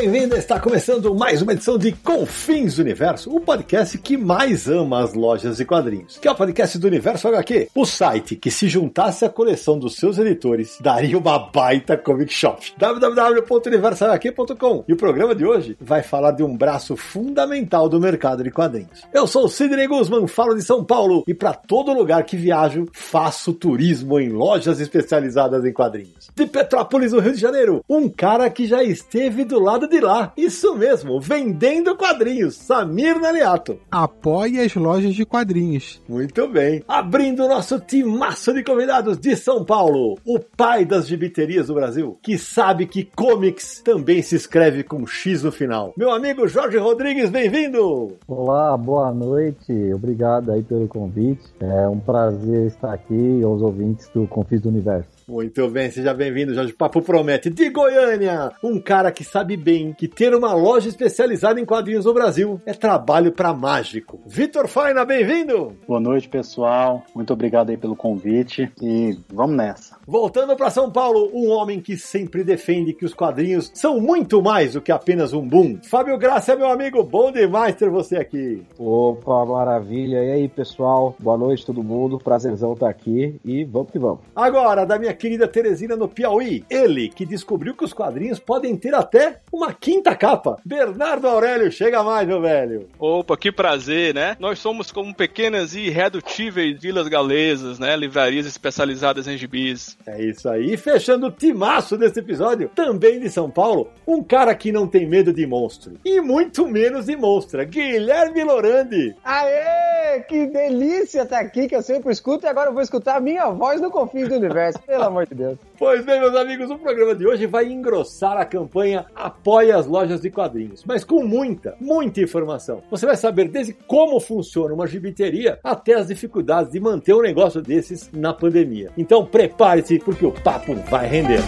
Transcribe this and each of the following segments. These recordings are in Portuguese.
Bem-vinda! Está começando mais uma edição de Confins Universo, o podcast que mais ama as lojas de quadrinhos, que é o podcast do Universo HQ, o site que se juntasse à coleção dos seus editores, daria uma baita comic shop. www.universohq.com E o programa de hoje vai falar de um braço fundamental do mercado de quadrinhos. Eu sou o Sidney Guzman, falo de São Paulo e para todo lugar que viajo, faço turismo em lojas especializadas em quadrinhos. De Petrópolis, no Rio de Janeiro, um cara que já esteve do lado de lá. Isso mesmo, vendendo quadrinhos. Samir Naliato. Apoie as lojas de quadrinhos. Muito bem. Abrindo o nosso timaço de convidados de São Paulo, o pai das gibiterias do Brasil, que sabe que comics também se escreve com X no final. Meu amigo Jorge Rodrigues, bem-vindo! Olá, boa noite. Obrigado aí pelo convite. É um prazer estar aqui aos ouvintes do Confis do Universo. Muito bem, seja bem-vindo, Jorge. Papo promete. De Goiânia, um cara que sabe bem que ter uma loja especializada em quadrinhos no Brasil é trabalho para mágico. Vitor Faina, bem-vindo! Boa noite, pessoal. Muito obrigado aí pelo convite e vamos nessa. Voltando para São Paulo, um homem que sempre defende que os quadrinhos são muito mais do que apenas um boom. Fábio Graça, meu amigo, bom demais ter você aqui. Opa, maravilha. E aí, pessoal? Boa noite, todo mundo. Prazerzão estar aqui e vamos que vamos. Agora, da minha querida Teresina no Piauí. Ele que descobriu que os quadrinhos podem ter até uma quinta capa. Bernardo Aurélio, chega mais, meu velho. Opa, que prazer, né? Nós somos como pequenas e irredutíveis vilas galesas, né? Livrarias especializadas em gibis. É isso aí. E fechando o timaço desse episódio, também de São Paulo, um cara que não tem medo de monstro. E muito menos de monstra, Guilherme Lorandi. Aê, que delícia estar aqui, que eu sempre escuto, e agora eu vou escutar a minha voz no Confins do Universo. Pelo amor de Deus. Pois bem, meus amigos, o programa de hoje vai engrossar a campanha Apoie as Lojas de Quadrinhos, mas com muita, muita informação. Você vai saber desde como funciona uma gibiteria até as dificuldades de manter um negócio desses na pandemia. Então prepare-se, porque o papo vai render.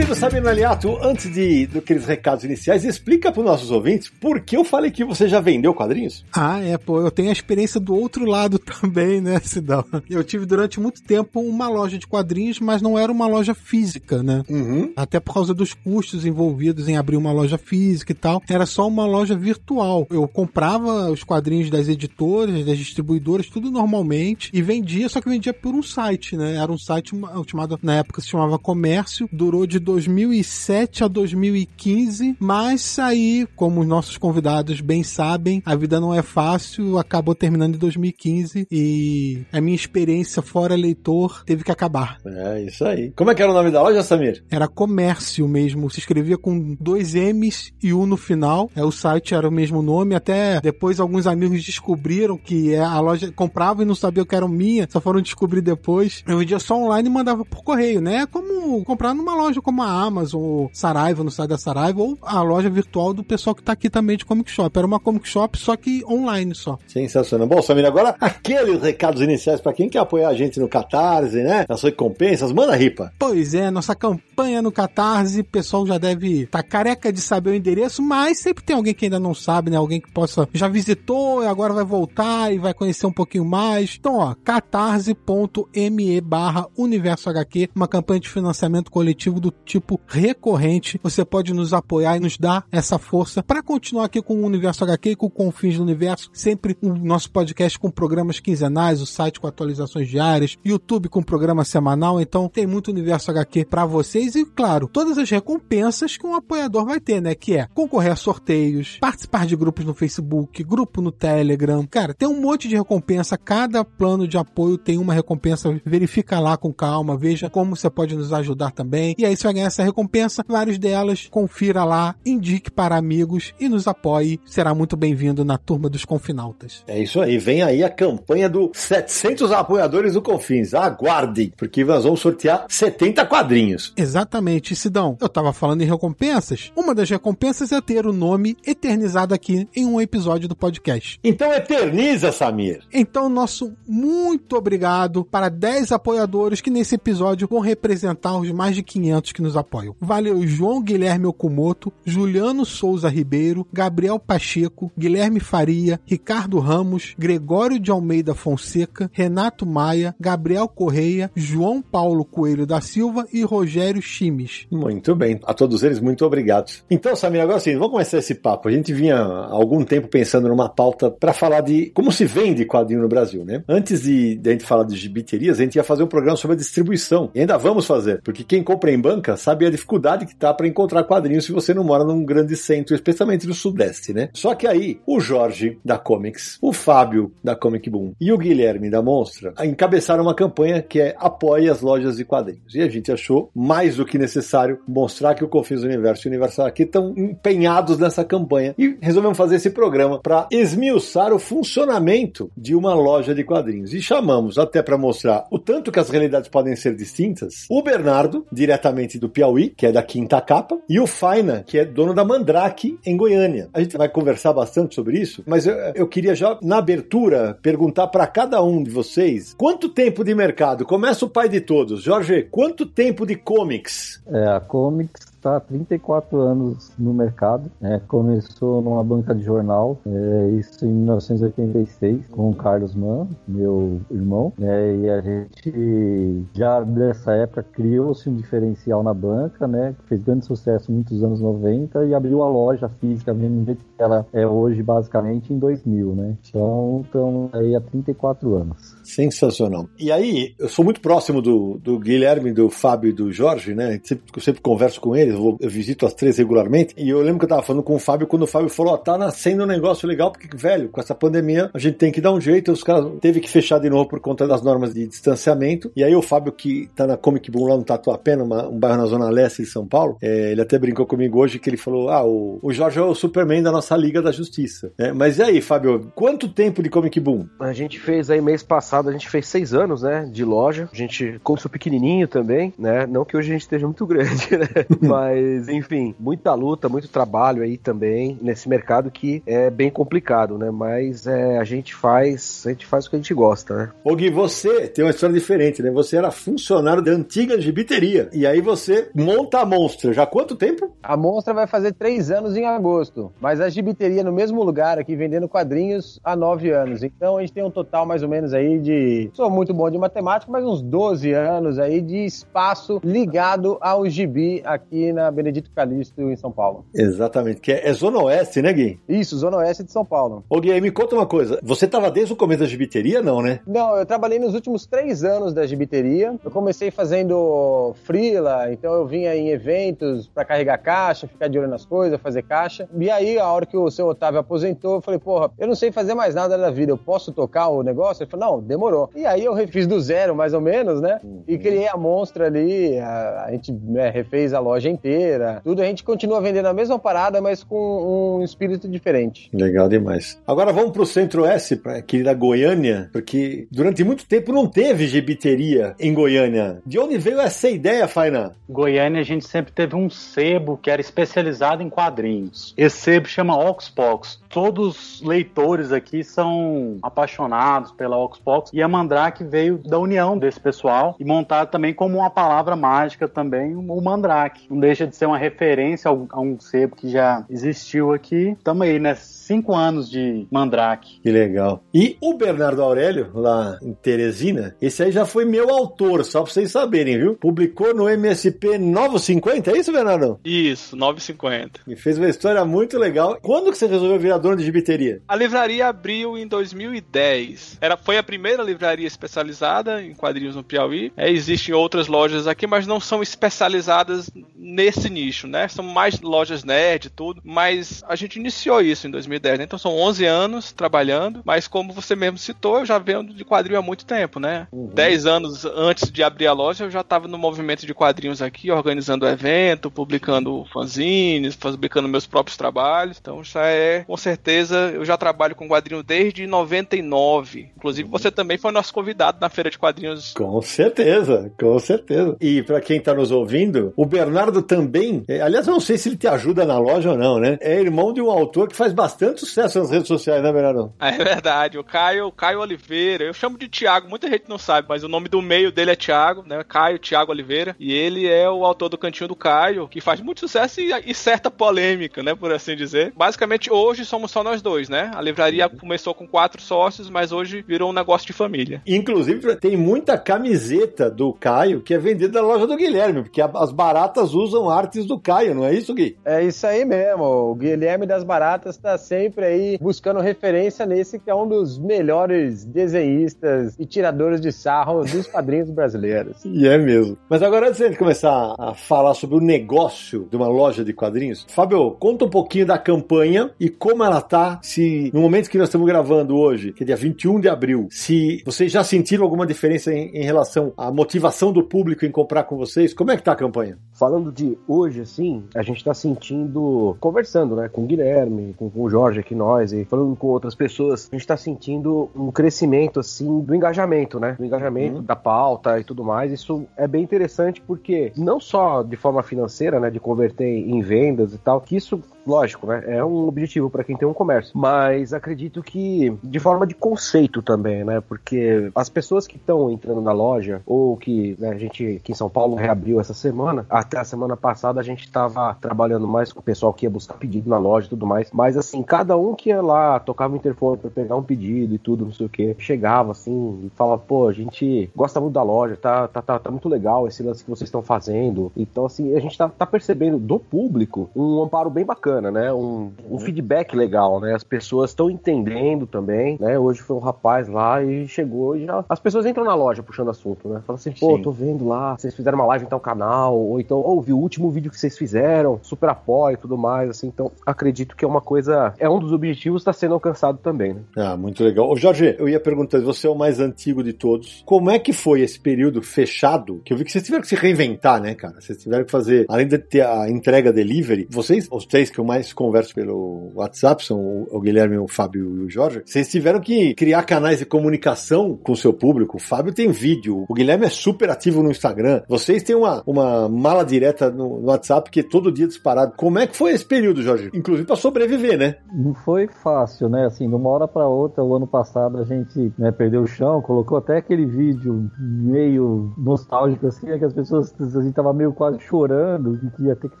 Sabino Aliato, antes de daqueles recados iniciais, explica para os nossos ouvintes por que eu falei que você já vendeu quadrinhos. Ah, é, pô, eu tenho a experiência do outro lado também, né, Sidão? Eu tive durante muito tempo uma loja de quadrinhos, mas não era uma loja física, né? Uhum. Até por causa dos custos envolvidos em abrir uma loja física e tal. Era só uma loja virtual. Eu comprava os quadrinhos das editoras, das distribuidoras, tudo normalmente, e vendia, só que vendia por um site, né? Era um site chamado, na época se chamava Comércio, durou de 2007 a 2015, mas aí, como os nossos convidados bem sabem, a vida não é fácil, acabou terminando em 2015 e a minha experiência fora leitor teve que acabar. É, isso aí. Como é que era o nome da loja, Samir? Era comércio mesmo, se escrevia com dois M's e U no final. É, o site era o mesmo nome, até depois alguns amigos descobriram que é, a loja comprava e não sabia que era minha, só foram descobrir depois. Eu vendia só online e mandava por correio, né? É como comprar numa loja como a Amazon ou Saraiva, no site da Saraiva, ou a loja virtual do pessoal que tá aqui também de Comic Shop. Era uma Comic Shop, só que online só. Sensacional. Bom, Samir, agora aqueles recados iniciais para quem quer apoiar a gente no Catarse, né? As recompensas, manda ripa. Pois é, nossa campanha no Catarse, o pessoal já deve estar tá careca de saber o endereço, mas sempre tem alguém que ainda não sabe, né? Alguém que possa já visitou e agora vai voltar e vai conhecer um pouquinho mais. Então, ó, catarse.me barra universo HQ, uma campanha de financiamento coletivo do tipo recorrente. Você pode nos apoiar e nos dar essa força para continuar aqui com o Universo HQ e com o Confins do Universo. Sempre o nosso podcast com programas quinzenais, o site com atualizações diárias, YouTube com programa semanal. Então tem muito Universo HQ para vocês e, claro, todas as recompensas que um apoiador vai ter, né? Que é concorrer a sorteios, participar de grupos no Facebook, grupo no Telegram. Cara, tem um monte de recompensa. Cada plano de apoio tem uma recompensa. Verifica lá com calma, veja como você pode nos ajudar também. E aí você vai ganhar essa recompensa recompensa, várias delas. Confira lá, indique para amigos e nos apoie. Será muito bem-vindo na turma dos Confinautas. É isso aí, vem aí a campanha do 700 apoiadores do Confins. Aguardem, porque nós vamos sortear 70 quadrinhos. Exatamente, Sidão. Eu tava falando em recompensas. Uma das recompensas é ter o nome eternizado aqui em um episódio do podcast. Então eterniza, Samir. Então, nosso muito obrigado para 10 apoiadores que nesse episódio vão representar os mais de 500 que nos apoiam. Valeu João Guilherme Okumoto, Juliano Souza Ribeiro, Gabriel Pacheco, Guilherme Faria, Ricardo Ramos, Gregório de Almeida Fonseca, Renato Maia, Gabriel Correia, João Paulo Coelho da Silva e Rogério Chimes. Muito bem, a todos eles, muito obrigado. Então, Samir, agora sim, vamos começar esse papo. A gente vinha há algum tempo pensando numa pauta para falar de como se vende quadrinho no Brasil, né? Antes de, de a gente falar de gibiterias, a gente ia fazer um programa sobre a distribuição. E ainda vamos fazer, porque quem compra em banca sabe a dificuldade que tá para encontrar quadrinhos se você não mora num grande centro, especialmente no Sudeste, né? Só que aí, o Jorge da Comics, o Fábio da Comic Boom e o Guilherme da Monstra encabeçaram uma campanha que é Apoie as lojas de quadrinhos. E a gente achou mais do que necessário mostrar que o Confins Universo e o Universal aqui estão empenhados nessa campanha e resolvemos fazer esse programa para esmiuçar o funcionamento de uma loja de quadrinhos. E chamamos até para mostrar o tanto que as realidades podem ser distintas, o Bernardo, diretamente do Piauí, que é da Quinta Capa, e o Faina, que é dono da Mandrake em Goiânia. A gente vai conversar bastante sobre isso, mas eu, eu queria já na abertura perguntar para cada um de vocês quanto tempo de mercado. Começa o pai de todos, Jorge. Quanto tempo de comics? É, a Comics está há 34 anos no mercado. né? começou numa banca de jornal, é, isso em 1986, com o Carlos Mann, meu irmão. né? e a gente já nessa época criou-se um diferencial na banca, né? fez grande sucesso muitos anos 90 e abriu a loja física, mesmo jeito que ela é hoje, basicamente, em 2000. Né? Então, estamos aí há 34 anos. Sensacional. E aí, eu sou muito próximo do, do Guilherme, do Fábio e do Jorge, né? Sempre, eu sempre converso com eles, eu, vou- eu visito as três regularmente. E eu lembro que eu tava falando com o Fábio quando o Fábio falou: ó, tá nascendo um negócio legal, porque, velho, com essa pandemia a gente tem que dar um jeito. Os caras teve que fechar de novo por conta das normas de distanciamento. E aí, o Fábio, que tá na Comic Boom lá no Tatuapé, numa, um bairro na Zona Leste de São Paulo, é, ele até brincou comigo hoje que ele falou: ah, o, o Jorge é o Superman da nossa Liga da Justiça. né? mas e aí, Fábio, quanto tempo de Comic Boom? A gente fez aí mês passado, a gente fez seis anos, né, de loja. A gente começou pequenininho também, né? Não que hoje a gente esteja muito grande, né? Mas, enfim, muita luta, muito trabalho aí também nesse mercado que é bem complicado, né? Mas é, a gente faz, a gente faz o que a gente gosta, né? Ô Gui, você tem uma história diferente, né? Você era funcionário da antiga gibiteria. E aí você monta a Monstra. Já há quanto tempo? A Monstra vai fazer três anos em agosto, mas a gibiteria no mesmo lugar aqui, vendendo quadrinhos há nove anos. Então a gente tem um total mais ou menos aí de. Sou muito bom de matemática, mas uns 12 anos aí de espaço ligado ao gibi aqui na Benedito Calixto, em São Paulo. Exatamente, que é, é Zona Oeste, né, Gui? Isso, Zona Oeste de São Paulo. Ô Gui, aí me conta uma coisa. Você tava desde o começo da gibiteria, não, né? Não, eu trabalhei nos últimos três anos da gibiteria. Eu comecei fazendo freela, então eu vinha em eventos pra carregar caixa, ficar de olho nas coisas, fazer caixa. E aí, a hora que o seu Otávio aposentou, eu falei, porra, eu não sei fazer mais nada da vida, eu posso tocar o negócio? Ele falou, não, demorou. E aí eu refiz do zero, mais ou menos, né? E criei a Monstra ali, a, a gente né, refez a loja inteira, tudo. A gente continua vendendo a mesma parada, mas com um espírito diferente. Legal demais. Agora vamos pro Centro-Oeste, pra querida Goiânia, porque durante muito tempo não teve gibiteria em Goiânia. De onde veio essa ideia, Fainá? Goiânia a gente sempre teve um sebo que era especializado em quadrinhos. Esse sebo chama Oxpox. Todos os leitores aqui são apaixonados pela Oxpox e a Mandrake veio da união desse pessoal e montado também como uma palavra mágica também o Mandrake. Não deixa de ser uma referência a um- sebo que já existiu aqui. Estamos aí, né? Cinco anos de Mandrake. Que legal. E o Bernardo Aurélio, lá em Teresina, esse aí já foi meu autor, só pra vocês saberem, viu? Publicou no MSP Novos 50, é isso, Bernardo? Isso, 9,50. E fez uma história muito legal. Quando que você resolveu virar dono de gibiteria? A livraria abriu em 2010. Era, foi a primeira livraria especializada em quadrinhos no Piauí. É, existem outras lojas aqui, mas não são especializadas nesse nicho, né? São mais lojas nerd e tudo, mas a gente iniciou isso em 2010, né? Então são 11 anos trabalhando, mas como você mesmo citou, eu já venho de quadrinho há muito tempo, né? Uhum. 10 anos antes de abrir a loja, eu já estava no movimento de quadrinhos aqui, organizando evento, publicando fanzines, publicando meus próprios trabalhos. Então já é, com certeza, eu já trabalho com quadrinho desde 99. Inclusive, você também foi nosso convidado na feira de quadrinhos. Com certeza, com certeza. E para quem está nos ouvindo, o Bernardo também, é, aliás, eu não sei se ele te ajuda na loja ou não, né? É irmão de um autor que faz bastante sucesso nas redes sociais, né, Bernardo? É verdade, o Caio, o Caio Oliveira. Eu chamo de Tiago, muita gente não sabe, mas o nome do meio dele é Tiago, né? Caio Tiago Oliveira. E ele é o autor do Cantinho do Caio, que faz muito sucesso e, e certa polêmica, né? Por assim dizer. Basicamente, hoje somos só nós dois, né? A livraria começou com quatro sócios, mas hoje virou um negócio de família. Inclusive, tem muita camiseta do Caio que é vendida na loja do Guilherme, porque as baratas usam artes do Caio, não é isso, Gui? É isso aí mesmo. O Guilherme das Baratas está sempre aí buscando referência nesse que é um dos melhores desenhistas e tiradores de sarro dos quadrinhos brasileiros. E é mesmo. Mas agora, antes de começar a falar sobre o negócio de uma loja de quadrinhos, Fábio, conta um pouquinho da campanha e como ela tá, se no momento que nós estamos gravando hoje, que é dia 21 de abril, se vocês já sentiram alguma diferença em, em relação à motivação do público em comprar com vocês, como é que tá a campanha? Falando de hoje, assim, a gente tá sentindo, conversando, né, com o Guilherme, com, com o Jorge aqui, nós, e falando com outras pessoas, a gente tá sentindo um crescimento, assim, do engajamento, né, do engajamento, uhum. da pauta e tudo mais, isso é bem interessante porque não só de forma financeira, né, de converter em vendas e tal, que isso lógico, né? É um objetivo para quem tem um comércio. Mas acredito que de forma de conceito também, né? Porque as pessoas que estão entrando na loja, ou que né, a gente aqui em São Paulo reabriu essa semana, até a semana passada a gente estava trabalhando mais com o pessoal que ia buscar pedido na loja e tudo mais. Mas assim, cada um que ia lá, tocava o interfone para pegar um pedido e tudo, não sei o que, chegava assim e falava, pô, a gente gosta muito da loja, tá, tá, tá, tá muito legal esse lance que vocês estão fazendo. Então, assim, a gente tá, tá percebendo do público um amparo bem bacana né? Um, um feedback legal, né? As pessoas estão entendendo também, né? Hoje foi um rapaz lá e chegou e já. As pessoas entram na loja puxando assunto, né? Fala assim, pô, Sim. tô vendo lá, vocês fizeram uma live em tal canal, ou então, ouvi oh, o último vídeo que vocês fizeram, super apoio e tudo mais, assim. Então, acredito que é uma coisa. É um dos objetivos está sendo alcançado também, né? Ah, muito legal. Ô, Jorge, eu ia perguntar, você é o mais antigo de todos. Como é que foi esse período fechado? Que eu vi que vocês tiveram que se reinventar, né, cara? Vocês tiveram que fazer, além de ter a entrega delivery, vocês, os três que eu mais converso pelo WhatsApp, são o Guilherme, o Fábio e o Jorge, vocês tiveram que criar canais de comunicação com o seu público. O Fábio tem vídeo, o Guilherme é super ativo no Instagram, vocês têm uma, uma mala direta no, no WhatsApp que é todo dia disparado. Como é que foi esse período, Jorge? Inclusive para sobreviver, né? Não foi fácil, né? Assim, de uma hora para outra, o ano passado a gente né, perdeu o chão, colocou até aquele vídeo meio nostálgico, assim, né, que as pessoas a gente tava meio quase chorando que ia ter que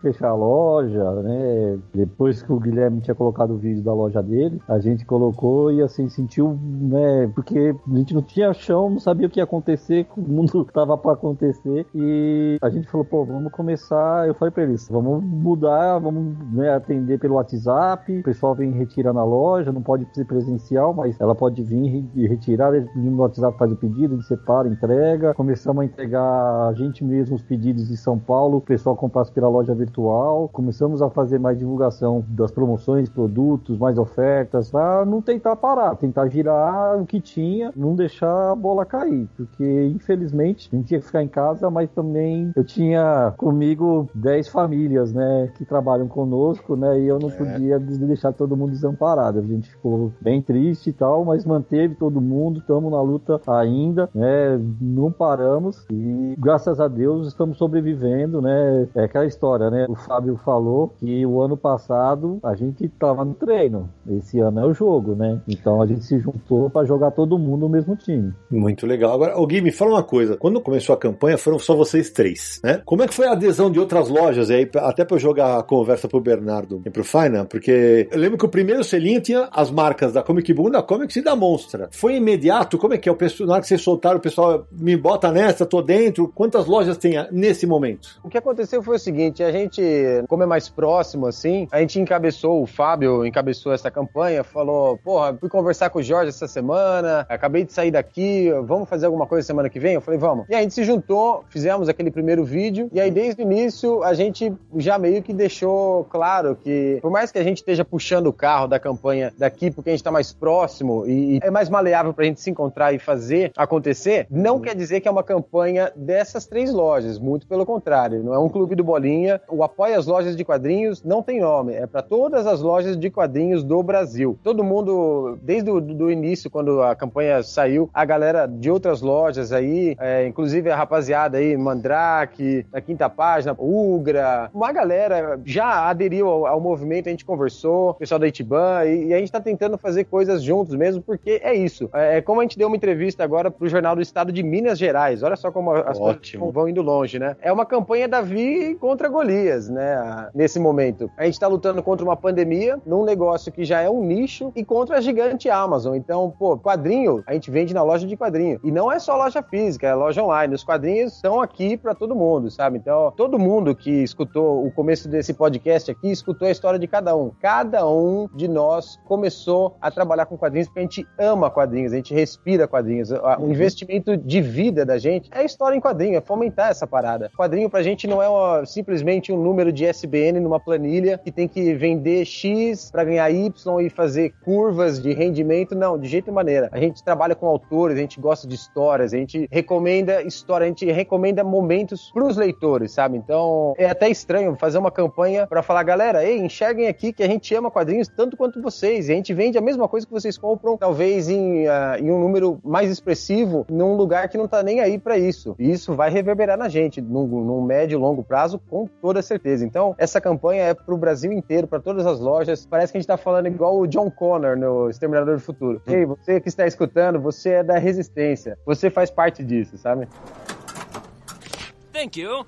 fechar a loja, né? Depois que o Guilherme tinha colocado o vídeo da loja dele, a gente colocou e assim sentiu, né? Porque a gente não tinha chão, não sabia o que ia acontecer, o mundo tava para acontecer e a gente falou, pô, vamos começar. Eu falei para eles, vamos mudar, vamos né, atender pelo WhatsApp. O pessoal vem retirar na loja, não pode ser presencial, mas ela pode vir e retirar. No WhatsApp faz o pedido, ele separa, entrega. Começamos a entregar a gente mesmo os pedidos de São Paulo, o pessoal comprasse pela loja virtual. Começamos a fazer mais divulgação das promoções, produtos, mais ofertas, para não tentar parar, tentar girar o que tinha, não deixar a bola cair, porque infelizmente a gente tinha que ficar em casa, mas também eu tinha comigo 10 famílias, né, que trabalham conosco, né, e eu não é. podia deixar todo mundo desamparado. A gente ficou bem triste e tal, mas manteve todo mundo, estamos na luta ainda, né, não paramos e graças a Deus estamos sobrevivendo, né, é aquela história, né, o Fábio falou que o ano passado a gente tava no treino. Esse ano é o jogo, né? Então a gente se juntou para jogar todo mundo no mesmo time. Muito legal. Agora, o Gui, me fala uma coisa. Quando começou a campanha, foram só vocês três, né? Como é que foi a adesão de outras lojas aí, até para jogar a conversa pro Bernardo e pro Faina? Porque eu lembro que o primeiro selinho tinha as marcas da Comic Boom, da Comics e da Monstra. Foi imediato? Como é que é? O pessoal, na hora que vocês soltaram, o pessoal me bota nessa, tô dentro. Quantas lojas tem nesse momento? O que aconteceu foi o seguinte, a gente, como é mais próximo assim, assim. A gente encabeçou, o Fábio encabeçou essa campanha, falou: porra, fui conversar com o Jorge essa semana, acabei de sair daqui, vamos fazer alguma coisa semana que vem? Eu falei: vamos. E aí a gente se juntou, fizemos aquele primeiro vídeo, e aí desde o início a gente já meio que deixou claro que, por mais que a gente esteja puxando o carro da campanha daqui, porque a gente tá mais próximo e, e é mais maleável pra gente se encontrar e fazer acontecer, não uhum. quer dizer que é uma campanha dessas três lojas, muito pelo contrário. Não é um clube do Bolinha. O Apoia as Lojas de Quadrinhos não tem nome, é para todas as lojas de quadrinhos do Brasil. Todo mundo, desde o do início, quando a campanha saiu, a galera de outras lojas aí, é, inclusive a rapaziada aí, Mandrake, na quinta página, Ugra, uma galera já aderiu ao, ao movimento, a gente conversou, o pessoal da Itiban, e, e, a gente tá tentando fazer coisas juntos mesmo, porque é isso. É, é como a gente deu uma entrevista agora pro Jornal do Estado de Minas Gerais, olha só como as Ótimo. coisas vão indo longe, né? É uma campanha Davi contra Golias, né? Nesse momento. A gente tá lutando contra uma pandemia, num negócio que já é um nicho, e contra a gigante Amazon. Então, pô, quadrinho, a gente vende na loja de quadrinho. E não é só loja física, é loja online. Os quadrinhos estão aqui para todo mundo, sabe? Então, todo mundo que escutou o começo desse podcast aqui, escutou a história de cada um. Cada um de nós começou a trabalhar com quadrinhos porque a gente ama quadrinhos, a gente respira quadrinhos. O uhum. investimento de vida da gente é história em quadrinho, é fomentar essa parada. Quadrinho pra gente não é uma, simplesmente um número de SBN numa planilha que tem que vender X para ganhar Y e fazer curvas de rendimento. Não, de jeito e maneira. A gente trabalha com autores, a gente gosta de histórias, a gente recomenda história, a gente recomenda momentos pros leitores, sabe? Então é até estranho fazer uma campanha para falar, galera, ei, enxerguem aqui que a gente ama quadrinhos tanto quanto vocês. E a gente vende a mesma coisa que vocês compram, talvez em, uh, em um número mais expressivo, num lugar que não tá nem aí para isso. E isso vai reverberar na gente, num, num médio e longo prazo, com toda certeza. Então, essa campanha é pro Brasil inteiro, para todas as lojas. Parece que a gente tá falando igual o John Connor no Exterminador do Futuro. Ei, você que está escutando, você é da resistência. Você faz parte disso, sabe? Thank you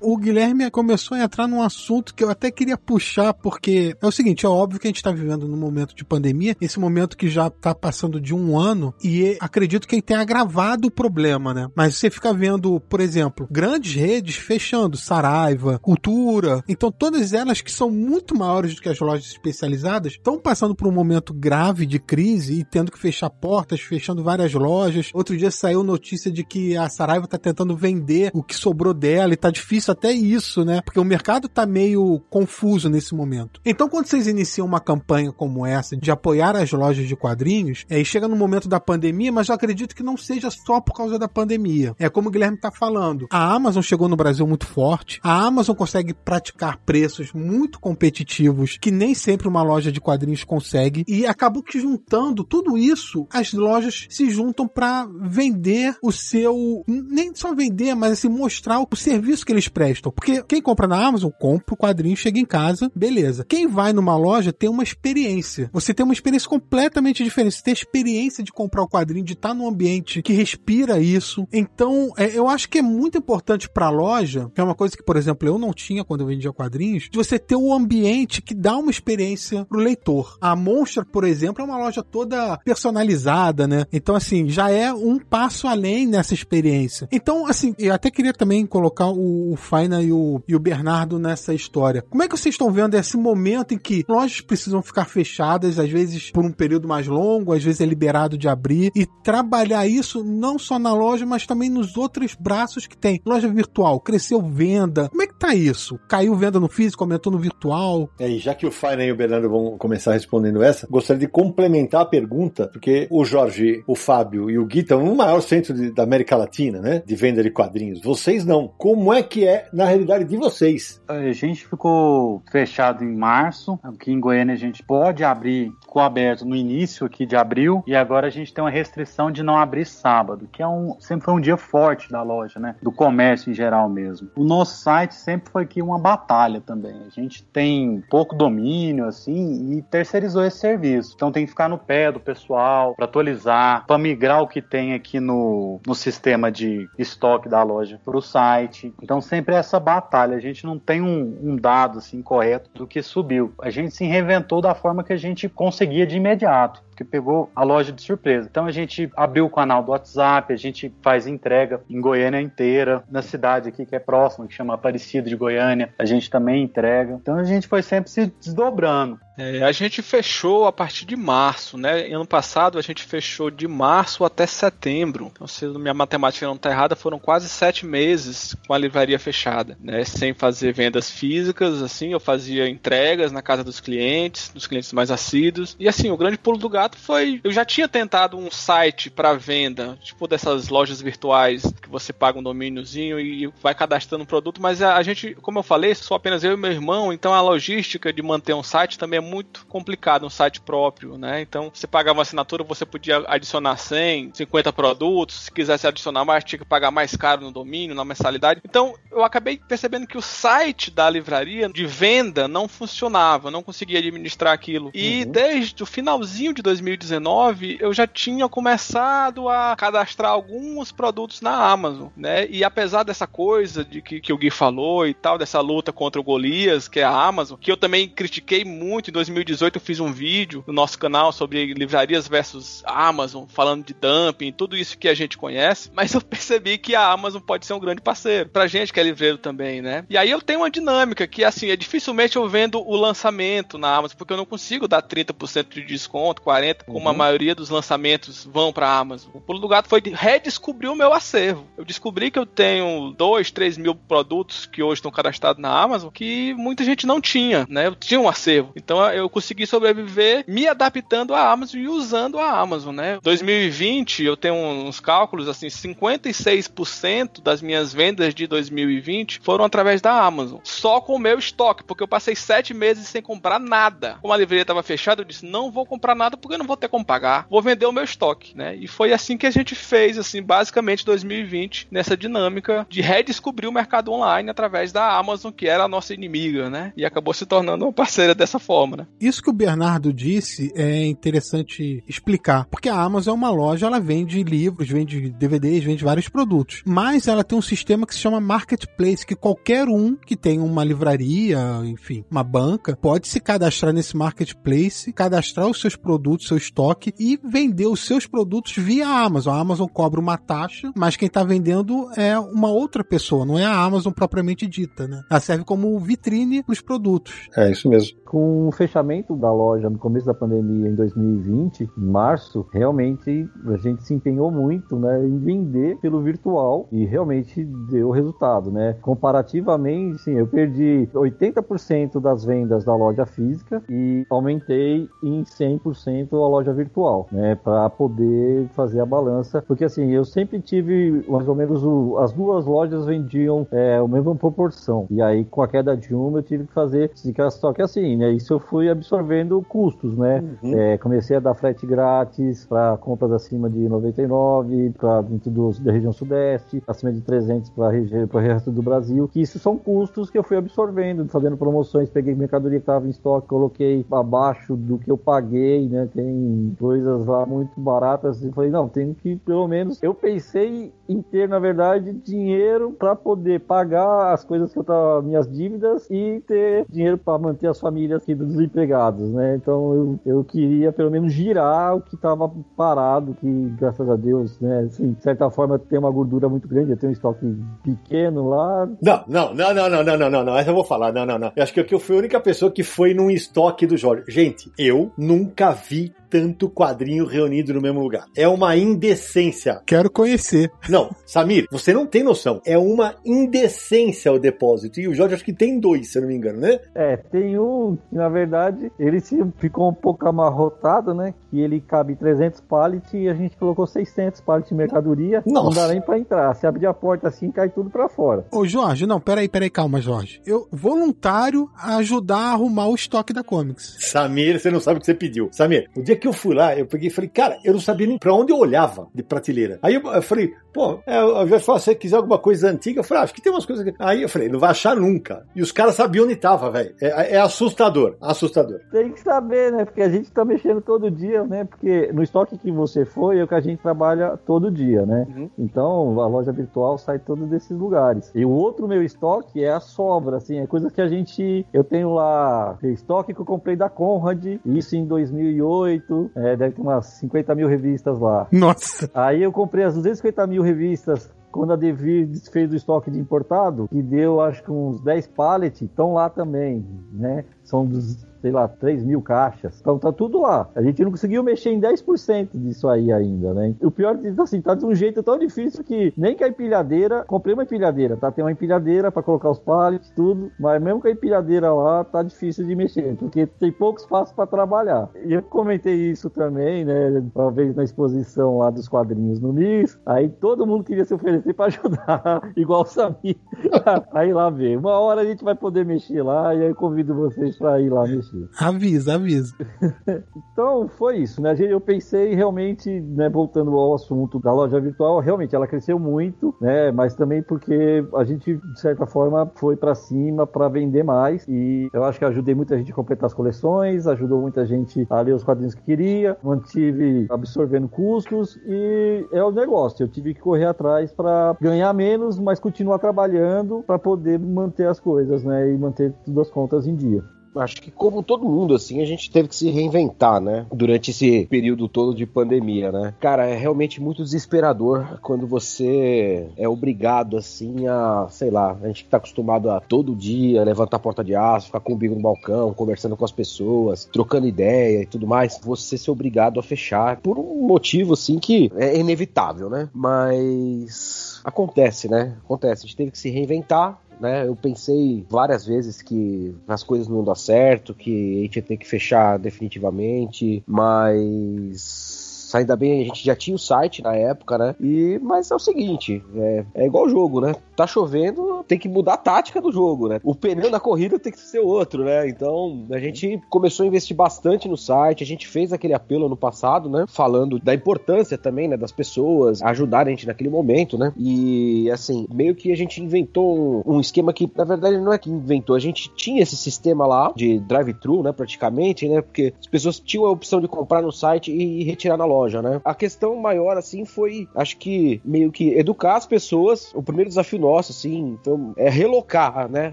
o Guilherme começou a entrar num assunto que eu até queria puxar, porque é o seguinte, é óbvio que a gente está vivendo num momento de pandemia, esse momento que já está passando de um ano, e acredito que ele tenha agravado o problema, né? Mas você fica vendo, por exemplo, grandes redes fechando, Saraiva, Cultura, então todas elas que são muito maiores do que as lojas especializadas, estão passando por um momento grave de crise e tendo que fechar portas, fechando várias lojas. Outro dia saiu notícia de que a Saraiva está tentando vender o que sobrou dela e tá difícil até isso, né? Porque o mercado tá meio confuso nesse momento. Então, quando vocês iniciam uma campanha como essa de apoiar as lojas de quadrinhos, aí chega no momento da pandemia, mas eu acredito que não seja só por causa da pandemia. É como o Guilherme tá falando. A Amazon chegou no Brasil muito forte. A Amazon consegue praticar preços muito competitivos que nem sempre uma loja de quadrinhos consegue e acabou que juntando tudo isso, as lojas se juntam para vender o seu nem só vender, mas assim mostrar o serviço que eles prestam. Porque quem compra na Amazon, compra o quadrinho, chega em casa, beleza. Quem vai numa loja tem uma experiência. Você tem uma experiência completamente diferente. Você tem a experiência de comprar o quadrinho, de estar num ambiente que respira isso. Então, é, eu acho que é muito importante para a loja, que é uma coisa que, por exemplo, eu não tinha quando eu vendia quadrinhos, de você ter um ambiente que dá uma experiência pro leitor. A Monster, por exemplo, é uma loja toda personalizada, né? Então, assim, já é um passo além nessa experiência. Então, assim, eu até queria também colocar o, o Faina e o, e o Bernardo nessa história. Como é que vocês estão vendo esse momento em que lojas precisam ficar fechadas, às vezes por um período mais longo, às vezes é liberado de abrir, e trabalhar isso não só na loja, mas também nos outros braços que tem? Loja virtual, cresceu venda. Como é que tá isso? Caiu venda no físico, aumentou no virtual? É, e já que o Faina e o Bernardo vão começar respondendo essa, gostaria de complementar a pergunta, porque o Jorge, o Fábio e o Gui estão no maior centro de, da América Latina, né? De venda de quadrinhos. Vocês não. Como é que é na realidade de vocês. A gente ficou fechado em março. Aqui em Goiânia a gente pode abrir, ficou aberto no início aqui de abril e agora a gente tem uma restrição de não abrir sábado, que é um sempre foi um dia forte da loja, né? Do comércio em geral mesmo. O nosso site sempre foi aqui uma batalha também. A gente tem pouco domínio assim e terceirizou esse serviço. Então tem que ficar no pé do pessoal para atualizar, para migrar o que tem aqui no, no sistema de estoque da loja para o site. Então sempre sempre essa batalha. A gente não tem um, um, dado assim correto do que subiu. A gente se reinventou da forma que a gente conseguia de imediato. Porque pegou a loja de surpresa. Então a gente abriu o canal do WhatsApp, a gente faz entrega em Goiânia inteira, na cidade aqui que é próxima, que chama Aparecida de Goiânia, a gente também entrega. Então a gente foi sempre se desdobrando. É, a gente fechou a partir de março, né? Ano passado a gente fechou de março até setembro. Então, se minha matemática não está errada, foram quase sete meses com a livraria fechada, né? Sem fazer vendas físicas, assim, eu fazia entregas na casa dos clientes, dos clientes mais assíduos. E assim, o grande pulo do gato foi, eu já tinha tentado um site para venda, tipo dessas lojas virtuais que você paga um domíniozinho e vai cadastrando um produto, mas a, a gente, como eu falei, sou apenas eu e meu irmão, então a logística de manter um site também é muito complicado, um site próprio, né? Então, você pagava uma assinatura, você podia adicionar 100, 50 produtos, se quisesse adicionar mais, tinha que pagar mais caro no domínio, na mensalidade. Então, eu acabei percebendo que o site da livraria de venda não funcionava, não conseguia administrar aquilo. E uhum. desde o finalzinho de 2019, eu já tinha começado a cadastrar alguns produtos na Amazon, né? E apesar dessa coisa de que, que o Gui falou e tal, dessa luta contra o Golias, que é a Amazon, que eu também critiquei muito 2018 eu fiz um vídeo no nosso canal sobre livrarias versus Amazon, falando de dumping, tudo isso que a gente conhece, mas eu percebi que a Amazon pode ser um grande parceiro pra gente que é livreiro também, né? E aí eu tenho uma dinâmica que assim, é dificilmente eu vendo o lançamento na Amazon, porque eu não consigo dar 30% de desconto, 40, como uhum. a maioria dos lançamentos vão pra Amazon. O pulo do gato foi redescobrir o meu acervo. Eu descobri que eu tenho 2, 3 mil produtos que hoje estão cadastrados na Amazon que muita gente não tinha, né? Eu tinha um acervo. Então eu consegui sobreviver me adaptando à Amazon e usando a Amazon, né? 2020 eu tenho uns cálculos assim, 56% das minhas vendas de 2020 foram através da Amazon, só com o meu estoque, porque eu passei sete meses sem comprar nada. Como a livraria estava fechada, eu disse não vou comprar nada porque eu não vou ter como pagar, vou vender o meu estoque, né? E foi assim que a gente fez, assim, basicamente 2020 nessa dinâmica de redescobrir o mercado online através da Amazon, que era a nossa inimiga, né? E acabou se tornando uma parceira dessa forma né? Isso que o Bernardo disse é interessante explicar, porque a Amazon é uma loja, ela vende livros, vende DVDs, vende vários produtos, mas ela tem um sistema que se chama Marketplace, que qualquer um que tem uma livraria, enfim, uma banca, pode se cadastrar nesse Marketplace, cadastrar os seus produtos, seu estoque e vender os seus produtos via Amazon. A Amazon cobra uma taxa, mas quem está vendendo é uma outra pessoa, não é a Amazon propriamente dita, né? Ela serve como vitrine para os produtos. É isso mesmo. Com o fechamento da loja no começo da pandemia em 2020, em março, realmente a gente se empenhou muito né, em vender pelo virtual e realmente deu resultado. Né? Comparativamente, sim, eu perdi 80% das vendas da loja física e aumentei em 100% a loja virtual, né, para poder fazer a balança, porque assim, eu sempre tive mais ou menos o, as duas lojas vendiam é, a mesma proporção, e aí com a queda de uma eu tive que fazer, só que assim, né? Isso eu fui absorvendo custos, né? Uhum. É, comecei a dar frete grátis para compras acima de 99, para dentro do, da região sudeste, acima de 300 para o resto do Brasil. Que isso são custos que eu fui absorvendo, fazendo promoções, peguei mercadoria que estava em estoque, coloquei abaixo do que eu paguei, né? Tem coisas lá muito baratas e falei, não, tenho que pelo menos. Eu pensei em ter, na verdade, dinheiro para poder pagar as coisas que eu tava, minhas dívidas e ter dinheiro para manter as famílias aqui dos desempregados, né? Então eu, eu queria pelo menos girar o que estava parado, que graças a Deus, né? Assim, de certa forma tem uma gordura muito grande, eu tenho um estoque pequeno lá. Não, não, não, não, não, não, não, não, não, essa eu vou falar, não, não, não. Eu acho que eu fui a única pessoa que foi num estoque do Jorge. Gente, eu nunca vi Bye. Tanto quadrinho reunido no mesmo lugar. É uma indecência. Quero conhecer. Não, Samir, você não tem noção. É uma indecência o depósito. E o Jorge acho que tem dois, se eu não me engano, né? É, tem um que na verdade ele se ficou um pouco amarrotado, né? Que ele cabe 300 pallets e a gente colocou 600 pallets de mercadoria. Nossa. Não dá nem pra entrar. Se abrir a porta assim, cai tudo pra fora. Ô Jorge, não, peraí, peraí, calma, Jorge. Eu voluntário a ajudar a arrumar o estoque da Comics. Samir, você não sabe o que você pediu. Samir, o dia que eu fui lá, eu peguei e falei, cara, eu não sabia nem pra onde eu olhava de prateleira. Aí eu, eu falei, pô, é, ao invés de falar, se você quiser alguma coisa antiga, eu falei, ah, acho que tem umas coisas. Aqui. Aí eu falei, não vai achar nunca. E os caras sabiam onde tava, velho. É, é, assustador, assustador. Tem que saber, né? Porque a gente tá mexendo todo dia, né? Porque no estoque que você foi é o que a gente trabalha todo dia, né? Uhum. Então a loja virtual sai todos desses lugares. E o outro meu estoque é a sobra, assim, é coisa que a gente. Eu tenho lá estoque que eu comprei da Conrad, isso em 2008 2018, é, deve ter umas 50 mil revistas lá. Nossa. Aí eu comprei as 250 mil revistas quando a Devir desfez o estoque de importado, que deu acho que uns 10 pallets, estão lá também, né? São dos sei lá, 3 mil caixas. Então tá tudo lá. A gente não conseguiu mexer em 10% disso aí ainda, né? O pior é assim, tá de um jeito tão difícil que nem que a empilhadeira, comprei uma empilhadeira, tá? Tem uma empilhadeira para colocar os pallets, tudo, mas mesmo com a empilhadeira lá, tá difícil de mexer, porque tem pouco espaço para trabalhar. E eu comentei isso também, né? Uma vez na exposição lá dos quadrinhos no MIS, aí todo mundo queria se oferecer para ajudar, igual o Samir. aí lá ver. Uma hora a gente vai poder mexer lá e aí eu convido vocês para ir lá mexer. Avisa, avisa. então foi isso, né? Eu pensei realmente, né, voltando ao assunto da loja virtual, realmente ela cresceu muito, né? Mas também porque a gente, de certa forma, foi para cima para vender mais. E eu acho que ajudei muita gente a completar as coleções, ajudou muita gente a ler os quadrinhos que queria, mantive absorvendo custos e é o negócio. Eu tive que correr atrás para ganhar menos, mas continuar trabalhando para poder manter as coisas, né? E manter todas as contas em dia acho que como todo mundo, assim, a gente teve que se reinventar, né? Durante esse período todo de pandemia, né? Cara, é realmente muito desesperador quando você é obrigado, assim, a, sei lá, a gente que tá acostumado a todo dia levantar a porta de aço, ficar com o bico no balcão, conversando com as pessoas, trocando ideia e tudo mais, você ser obrigado a fechar por um motivo, assim, que é inevitável, né? Mas acontece, né? Acontece. A gente teve que se reinventar, né? Eu pensei várias vezes que as coisas não dar certo, que a gente ia ter que fechar definitivamente, mas ainda bem a gente já tinha o site na época, né? E mas é o seguinte, é, é igual jogo, né? Tá chovendo, tem que mudar a tática do jogo, né? O pneu da corrida tem que ser outro, né? Então a gente começou a investir bastante no site, a gente fez aquele apelo no passado, né? Falando da importância também, né? Das pessoas ajudarem a gente naquele momento, né? E assim, meio que a gente inventou um, um esquema que, na verdade, não é que inventou, a gente tinha esse sistema lá de drive-thru, né? Praticamente, né? Porque as pessoas tinham a opção de comprar no site e retirar na loja loja, né? A questão maior, assim, foi, acho que, meio que educar as pessoas. O primeiro desafio nosso, assim, então, é relocar, né?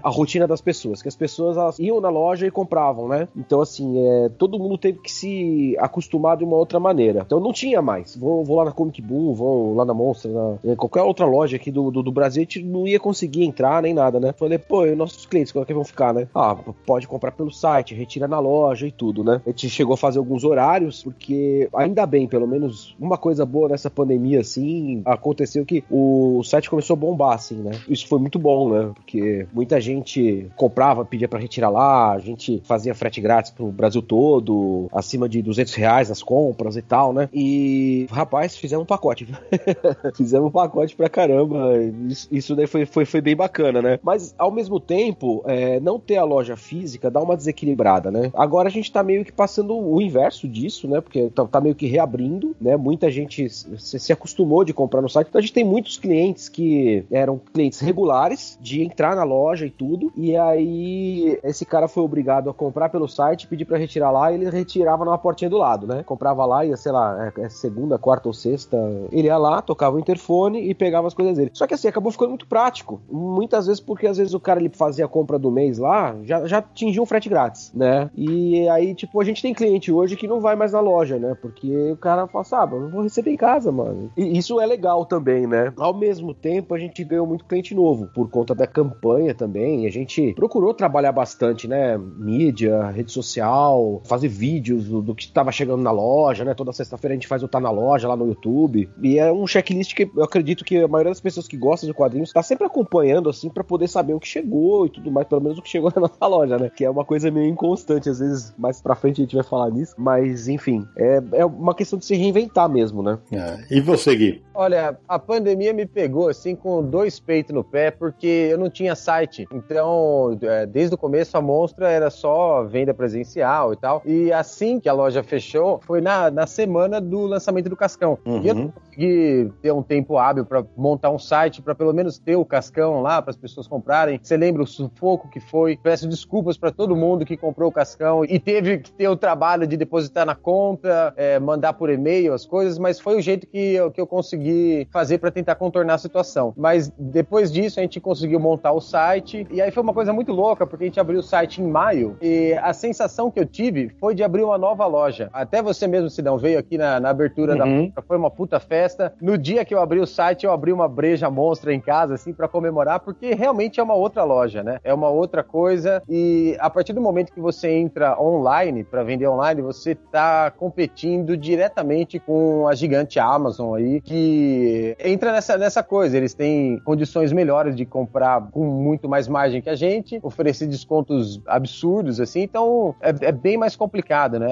A rotina das pessoas. Que as pessoas, elas iam na loja e compravam, né? Então, assim, é, todo mundo teve que se acostumar de uma outra maneira. Então, não tinha mais. Vou, vou lá na Comic Boom, vou lá na Monster, na, qualquer outra loja aqui do, do, do, Brasil, a gente não ia conseguir entrar nem nada, né? Falei, pô, e nossos clientes, como é que vão ficar, né? Ah, pode comprar pelo site, retira na loja e tudo, né? A gente chegou a fazer alguns horários, porque ainda bem, pelo menos uma coisa boa nessa pandemia, assim, aconteceu que o site começou a bombar, assim, né? Isso foi muito bom, né? Porque muita gente comprava, pedia para retirar lá, a gente fazia frete grátis pro Brasil todo, acima de 200 reais nas compras e tal, né? E, rapaz, fizemos um pacote. fizemos um pacote pra caramba. Isso, isso daí foi, foi, foi bem bacana, né? Mas, ao mesmo tempo, é, não ter a loja física dá uma desequilibrada, né? Agora a gente tá meio que passando o inverso disso, né? Porque tá, tá meio que reabrindo, né? Muita gente se acostumou de comprar no site. Então a gente tem muitos clientes que eram clientes regulares de entrar na loja e tudo. E aí esse cara foi obrigado a comprar pelo site, pedir para retirar lá, e ele retirava numa portinha do lado, né? Comprava lá, ia, sei lá, é, é segunda, quarta ou sexta, ele ia lá, tocava o interfone e pegava as coisas dele. Só que assim, acabou ficando muito prático. Muitas vezes porque às vezes o cara ele fazia a compra do mês lá, já, já atingiu um frete grátis, né? E aí, tipo, a gente tem cliente hoje que não vai mais na loja, né? Porque o cara fala, sabe, eu vou receber em casa, mano. E isso é legal também, né? Ao mesmo tempo, a gente ganhou muito cliente novo por conta da campanha também. A gente procurou trabalhar bastante, né? Mídia, rede social, fazer vídeos do, do que estava chegando na loja, né? Toda sexta-feira a gente faz o Tá na Loja lá no YouTube. E é um checklist que eu acredito que a maioria das pessoas que gostam de quadrinhos tá sempre acompanhando, assim, para poder saber o que chegou e tudo mais, pelo menos o que chegou na nossa loja, né? Que é uma coisa meio inconstante, às vezes mais pra frente a gente vai falar nisso. Mas, enfim, é, é uma questão de se reinventar mesmo mesmo, né? É. E você, Gui? Olha, a pandemia me pegou assim com dois peitos no pé, porque eu não tinha site. Então, é, desde o começo a Monstra era só venda presencial e tal. E assim que a loja fechou, foi na, na semana do lançamento do Cascão. Uhum. E eu não consegui ter um tempo hábil para montar um site, para pelo menos ter o Cascão lá, para as pessoas comprarem. Você lembra o sufoco que foi? Peço desculpas para todo mundo que comprou o Cascão e teve que ter o trabalho de depositar na conta, é, mandar por e-mail as coisas, mas foi o jeito que eu, que eu consegui fazer para tentar contornar a situação. Mas depois disso a gente conseguiu montar o site e aí foi uma coisa muito louca porque a gente abriu o site em maio e a sensação que eu tive foi de abrir uma nova loja. Até você mesmo, Sidão, veio aqui na, na abertura Uhum. da foi uma puta festa. No dia que eu abri o site, eu abri uma breja monstra em casa, assim, para comemorar, porque realmente é uma outra loja, né? É uma outra coisa. E a partir do momento que você entra online, para vender online, você tá competindo diretamente com a gigante Amazon aí, que entra nessa, nessa coisa. Eles têm condições melhores de comprar com muito mais margem que a gente, oferecer descontos absurdos, assim. Então é, é bem mais complicado, né?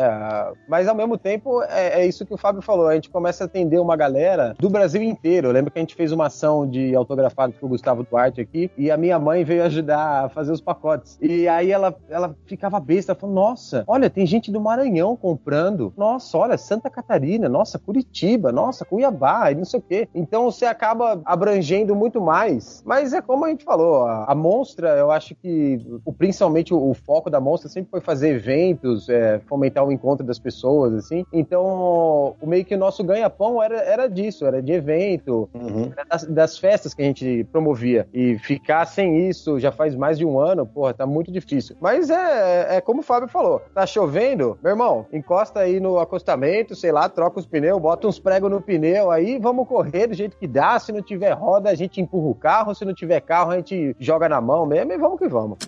Mas ao mesmo tempo, é, é isso que o Fábio falou. A gente começa a atender uma galera do Brasil inteiro. Eu lembro que a gente fez uma ação de autografado com o Gustavo Duarte aqui e a minha mãe veio ajudar a fazer os pacotes. E aí ela, ela ficava besta, falou: Nossa, olha, tem gente do Maranhão comprando. Nossa, olha, Santa Catarina, nossa, Curitiba, nossa, Cuiabá, e não sei o quê. Então você acaba abrangendo muito mais. Mas é como a gente falou, a, a Monstra, eu acho que o, principalmente o, o foco da Monstra sempre foi fazer eventos, é, fomentar o encontro das pessoas, assim. Então, o meio que o nosso ganha-pão era, era disso, era de evento, Uhum. era das, das festas que a gente promovia. E ficar sem isso já faz mais de um ano, porra, tá muito difícil. Mas é, é como o Fábio falou, tá chovendo, meu irmão, encosta aí no acostamento, sei lá, troca os pneus, bota uns pregos no pneu aí, vamos correr do jeito que dá. Se não tiver roda, a gente empurra o carro, se não tiver carro, a gente joga na mão mesmo e vamos que vamos.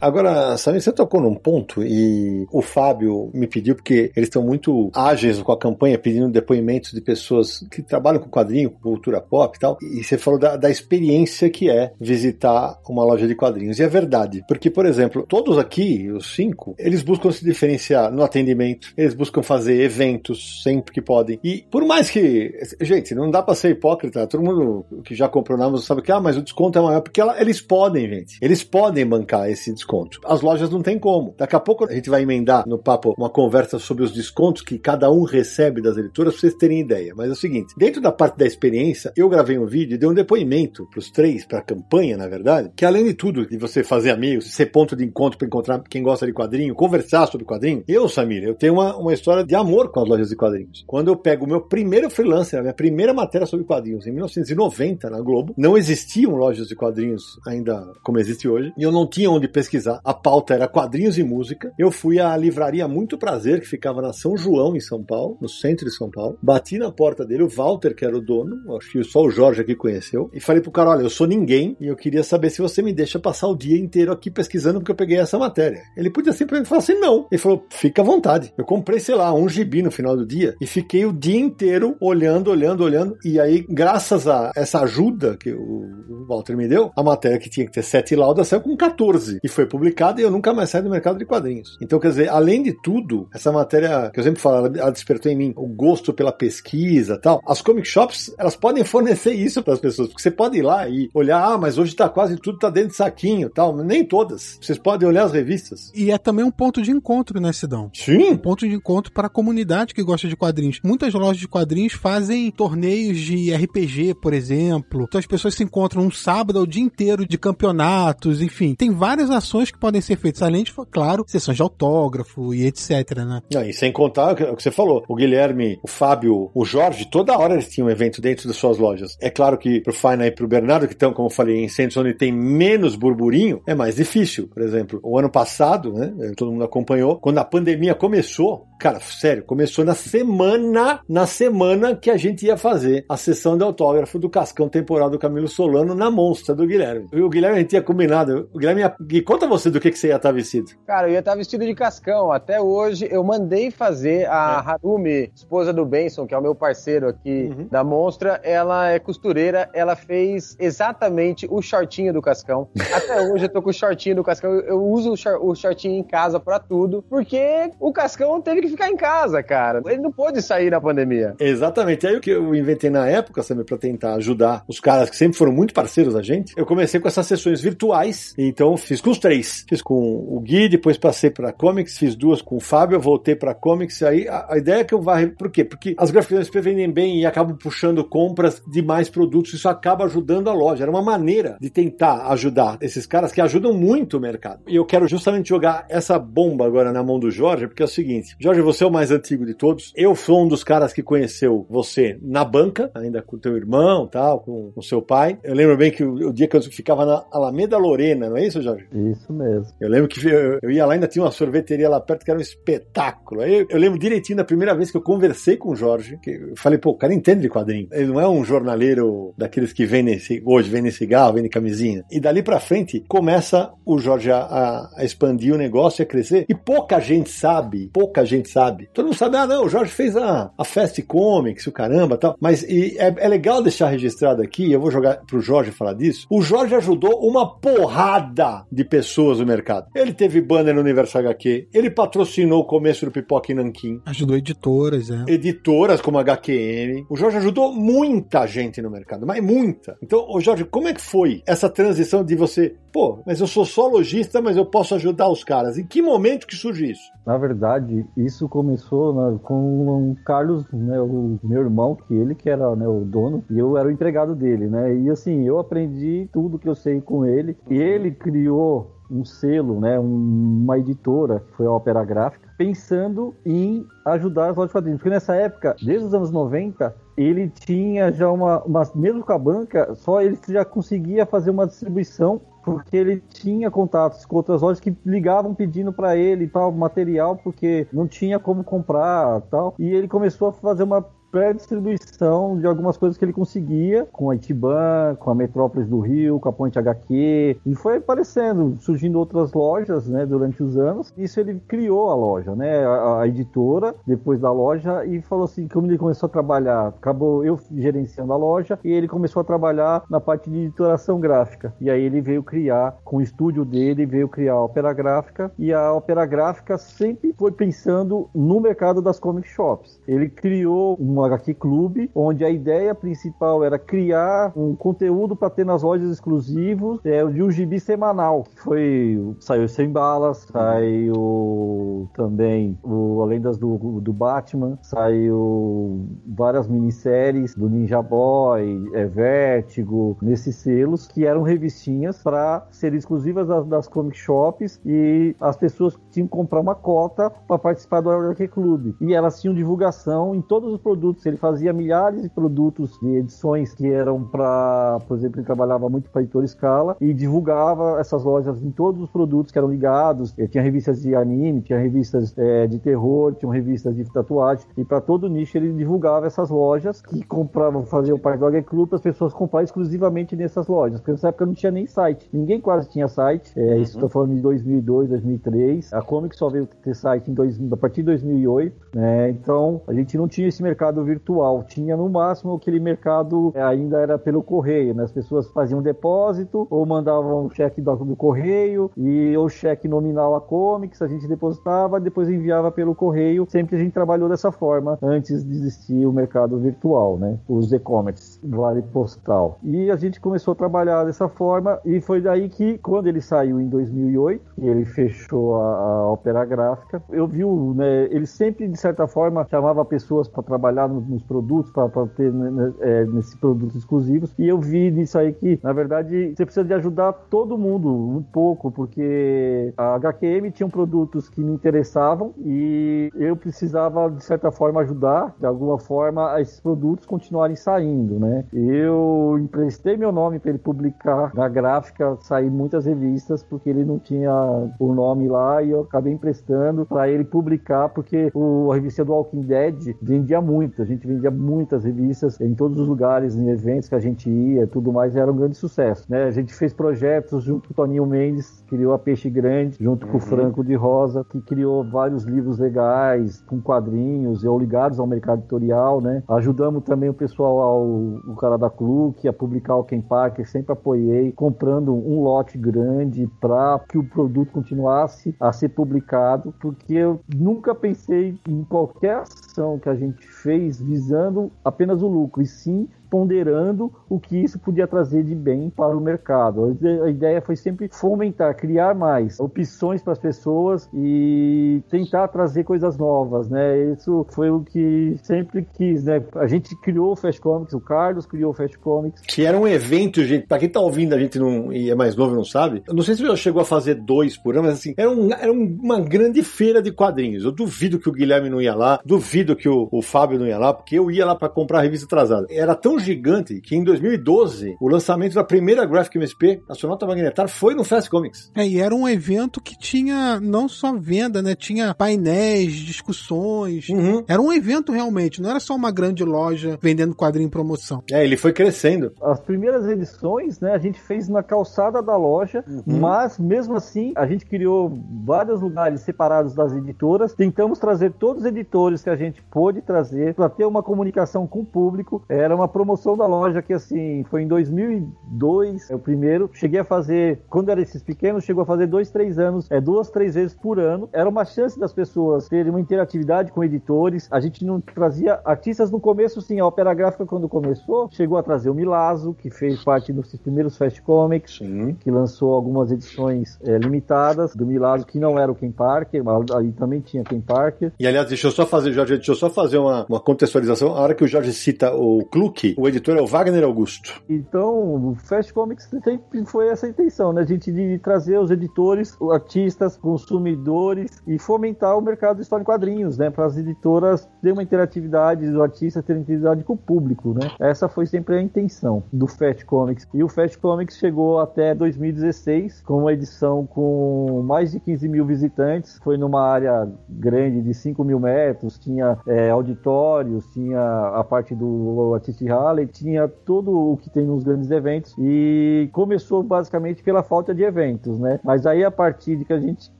Agora, Samir, você tocou num ponto e o Fábio me pediu, porque eles estão muito ágeis com a campanha, pedindo depoimentos de pessoas que trabalham com quadrinho, com cultura pop e tal. E você falou da, da experiência que é visitar uma loja de quadrinhos. E é verdade, porque, por exemplo, todos aqui, os cinco, eles buscam se diferenciar no atendimento, eles buscam fazer eventos sempre que podem. E por mais que, gente, não dá pra ser hipócrita, todo mundo que já comprou na Amazon sabe que, ah, mas o desconto é maior, porque ela- eles podem, gente. Eles podem bancar esse desconto. As lojas não tem como. Daqui a pouco a gente vai emendar no papo uma conversa sobre os descontos que cada um recebe das editoras, pra vocês terem ideia. Mas é o seguinte, dentro da parte da experiência, eu gravei um vídeo e dei um depoimento pros três, pra campanha, na verdade, que além de tudo, de você fazer amigos, ser ponto de encontro para encontrar quem gosta de quadrinho, conversar sobre quadrinho, eu, Samir, eu tenho uma, uma história de amor com as lojas de quadrinhos. Quando eu pego o meu primeiro freelancer, a minha primeira matéria sobre quadrinhos, em 1990, na Globo, não existiam lojas de quadrinhos ainda como existe hoje, e eu não tinha onde pesquisar. A pauta era quadrinhos e música. Eu fui à livraria Muito Prazer, que ficava na São João, em São Paulo, no centro de São Paulo. Bati na porta dele, o Walter, que era o dono, acho que só o Jorge aqui conheceu, e falei pro cara: olha, eu sou ninguém e eu queria saber se você me deixa passar o dia inteiro aqui pesquisando porque eu peguei essa matéria. Ele podia simplesmente falar assim: não. Ele falou: fica à vontade. Eu comprei, sei lá, um gibi no final do dia e fiquei o dia inteiro olhando, olhando, olhando. E aí, graças a essa ajuda que o Walter me deu, a matéria que tinha que ter sete laudas saiu com 14 e foi publicada e eu nunca mais saí do mercado de quadrinhos. Então, quer dizer, além de tudo, essa matéria que eu sempre falo, ela, despertou em mim o gosto pela pesquisa e tal. As comic shops, elas podem fornecer isso para as pessoas, porque você pode ir lá e olhar, ah, mas hoje tá quase tudo tá dentro de saquinho tal. Nem todas. Vocês podem olhar as revistas. E é também um ponto de encontro, né, Sidão? Sim. Um ponto de encontro para a comunidade que gosta de quadrinhos. Muitas lojas de quadrinhos fazem torneios de RPG, por exemplo. Então as pessoas se encontram um sábado o dia inteiro de campeonatos, enfim. Tem várias ações que podem ser feitas, além de, claro, sessões de autógrafo e etc, né? Não, e sem contar o que você falou, o Guilherme, o Fábio, o Jorge, toda hora eles tinham um evento dentro das suas lojas. É claro que pro Fina e pro Bernardo, que estão, como eu falei, em centros onde tem menos burburinho, é mais difícil. Por exemplo, o ano passado, né, todo mundo acompanhou, quando a pandemia começou, cara, sério, começou na semana, na semana que a gente ia fazer a sessão de autógrafo do Cascão Temporal do Camilo Solano na Monstra do Guilherme. E o Guilherme, a gente tinha combinado, o Guilherme ia... Gui, conta você do que, que você ia estar vestido. Cara, eu ia estar vestido de cascão. Até hoje eu mandei fazer a Harumi, esposa do Benson, que é o meu parceiro aqui Uhum. da Monstra. Ela é costureira, ela fez exatamente o shortinho do cascão. Até hoje eu tô com o shortinho do cascão. Eu, uso o, o shortinho em casa pra tudo, porque o cascão teve que ficar em casa, cara. Ele não pôde sair na pandemia. Exatamente. Aí o que eu inventei na época, sabe, pra tentar ajudar os caras que sempre foram muito parceiros da gente, eu comecei com essas sessões virtuais. Então fiz com os três. Fiz com o Gui, depois passei pra Comics, fiz duas com o Fábio, voltei pra Comics. Aí a, a ideia é que eu vá. Por quê? Porque as gráficas SP vendem bem e acabam puxando compras de mais produtos. Isso acaba ajudando a loja. Era uma maneira de tentar ajudar esses caras que ajudam muito o mercado. E eu quero justamente jogar essa bomba agora na mão do Jorge, porque é o seguinte: Jorge, Você é o mais antigo de todos. Eu sou um dos caras que conheceu você na banca, ainda com teu irmão, tal, com o seu pai. Eu lembro bem que o, o dia que eu ficava na Alameda Lorena, não é isso, Jorge? Isso mesmo. Eu lembro que eu, eu ia lá, ainda tinha uma sorveteria lá perto que era um espetáculo. Eu, eu lembro direitinho da primeira vez que eu conversei com o Jorge, que eu falei, pô, o cara entende de quadrinho. Ele não é um jornaleiro daqueles que vendem hoje, vendem cigarro, vendem camisinha. E dali pra frente começa o Jorge a, a, expandir o negócio, a crescer. E pouca gente sabe, pouca gente sabe. Todo mundo sabe, ah, não, o Jorge fez a, a Fast Comics, o caramba tal. Mas e, é, é legal deixar registrado aqui, eu vou jogar pro Jorge falar disso. O Jorge ajudou uma porrada de pessoas no mercado. Ele teve banner no Universo HQ, ele patrocinou o começo do Pipoca e Nanquim. Ajudou editoras, é. Editoras como a HQM. O Jorge ajudou muita gente no mercado, mas muita. Então, ô Jorge, como é que foi essa transição de você, pô, mas eu sou só lojista, mas eu posso ajudar os caras? Em que momento que surge isso? Na verdade, isso começou né, com o Carlos, né, o meu irmão, que ele que era né, o dono, e eu era o empregado dele, né? E assim, eu aprendi tudo que eu sei com ele. E ele criou um selo, né, uma editora, que foi a Ópera Gráfica, pensando em ajudar as lojas de quadrinhos. Porque nessa época, desde os anos 90, ele tinha já uma, uma mesmo com a banca, só ele já conseguia fazer uma distribuição porque ele tinha contatos com outras lojas que ligavam pedindo para ele tal material porque não tinha como comprar tal e ele começou a fazer uma pré-distribuição de algumas coisas que ele conseguia com a Itiban, com a Metrópolis do Rio, com a Ponte HQ, e foi aparecendo, surgindo outras lojas, né, durante os anos. Isso ele criou a loja, né, a, a editora, depois da loja, e falou assim, como ele começou a trabalhar, acabou eu gerenciando a loja, e ele começou a trabalhar na parte de editoração gráfica. E aí ele veio criar, com o estúdio dele, veio criar a Opera Gráfica, e a Opera Gráfica sempre foi pensando no mercado das comic shops. Ele criou uma no HQ Clube, onde a ideia principal era criar um conteúdo para ter nas lojas exclusivos é, de um gibi semanal. Foi, saiu Sem Balas, saiu também o Lendas do, do Batman, saiu várias minisséries do Ninja Boy, é, Vertigo, nesses selos, que eram revistinhas para serem exclusivas das, das comic shops e as pessoas tinham que comprar uma cota para participar do HQ Clube. E elas tinham divulgação em todos os produtos produtos, ele fazia milhares de produtos de edições que eram para, por exemplo, ele trabalhava muito para editor escala e divulgava essas lojas em todos os produtos que eram ligados. Ele tinha revistas de anime, tinha revistas é, de terror, tinha revistas de tatuagem e para todo nicho ele divulgava essas lojas que compravam, faziam parte do HQ Club, as pessoas compravam exclusivamente nessas lojas, porque nessa época não tinha nem site, ninguém quase tinha site. É, uhum. Isso estou falando de 2002, 2003. A Comic só veio ter site em dois, a partir de 2008, né? Então a gente não tinha esse mercado virtual. Tinha no máximo aquele mercado é, ainda era pelo correio, né? As pessoas faziam depósito ou mandavam cheque do, do correio e ou cheque nominal a comics, a gente depositava, depois enviava pelo correio. Sempre a gente trabalhou dessa forma antes de existir o mercado virtual, né? Os e-commerce, vale postal. E a gente começou a trabalhar dessa forma e foi daí que quando ele saiu em 2008, ele fechou a, a Opera Gráfica, eu vi, né, ele sempre de certa forma chamava pessoas para trabalhar nos, nos produtos, para ter né, né, é, nesses produtos exclusivos. E eu vi nisso aí que, na verdade, você precisa de ajudar todo mundo um pouco, porque a HQM tinha produtos que me interessavam e eu precisava, de certa forma, ajudar, de alguma forma, a esses produtos continuarem saindo, né? Eu emprestei meu nome para ele publicar na gráfica, sair muitas revistas, porque ele não tinha o nome lá e eu acabei emprestando para ele publicar, porque o, a revista do Walking Dead vendia muito a gente vendia muitas revistas em todos os lugares, em eventos que a gente ia, tudo mais, era um grande sucesso. Né? A gente fez projetos junto com o Toninho Mendes, criou a Peixe Grande, junto uhum. com o uhum. Franco de Rosa, que criou vários livros legais, com quadrinhos, ou ligados ao mercado editorial, né? Ajudamos também o pessoal, ao, o cara da Cluk, a publicar o Ken Parker, sempre apoiei, comprando um lote grande para que o produto continuasse a ser publicado, porque eu nunca pensei em qualquer edição que a gente fez visando apenas o lucro, e sim ponderando o que isso podia trazer de bem para o mercado. A ideia foi sempre fomentar, criar mais opções para as pessoas e tentar trazer coisas novas, né? Isso foi o que sempre quis, né? A gente criou o Fast Comics, o Carlos criou o Fast Comics. Que era um evento, gente, para quem tá ouvindo a gente não, e é mais novo não sabe, eu não sei se já chegou a fazer dois por ano, mas assim, era, um, era uma grande feira de quadrinhos. Eu duvido que o Guilherme não ia lá, duvido que o, o Fábio não ia lá, porque eu ia lá para comprar a revista atrasada. Era tão gigante que em 2012 o lançamento da primeira Graphic MSP, Astronauta Magnetar, foi no Fast Comics. É, e era um evento que tinha não só venda, né? Tinha painéis, discussões. Uhum. Era um evento realmente, não era só uma grande loja vendendo quadrinho em promoção. É, ele foi crescendo. As primeiras edições, né, a gente fez na calçada da loja, Uhum. mas mesmo assim a gente criou vários lugares separados das editoras. Tentamos trazer todos os editores que a gente pôde trazer para ter uma comunicação com o público. Era uma promoção da loja que assim foi em 2002, é o primeiro. Cheguei a fazer quando era esses pequenos, chegou a fazer dois, três anos, é duas, três vezes por ano. Era uma chance das pessoas terem uma interatividade com editores. A gente não trazia artistas no começo, sim. A Opera Gráfica quando começou chegou a trazer o Milazzo, que fez parte dos primeiros Fast Comics Sim. que lançou algumas edições é, limitadas do Milagro, que não era o Ken Parker, mas aí também tinha Ken Parker. E aliás, deixa eu só fazer, Jorge, deixa eu só fazer uma, uma contextualização. A hora que o Jorge cita o Kluck, o editor é o Wagner Augusto. Então, o Fast Comics sempre foi essa intenção, né? A gente de trazer os editores, artistas, consumidores e fomentar o mercado de história em quadrinhos, né? Para as editoras terem uma interatividade, os artistas terem interatividade com o público, né? Essa foi sempre a intenção do Fast Comics. E o Fast Comics chegou até 2016 com uma edição com mais de 15 mil visitantes. Foi numa área grande de 5 mil metros, tinha é, auditórios, tinha a parte do Artist Halley, tinha tudo o que tem nos grandes eventos e começou basicamente pela falta de eventos, né? Mas aí a partir de que a gente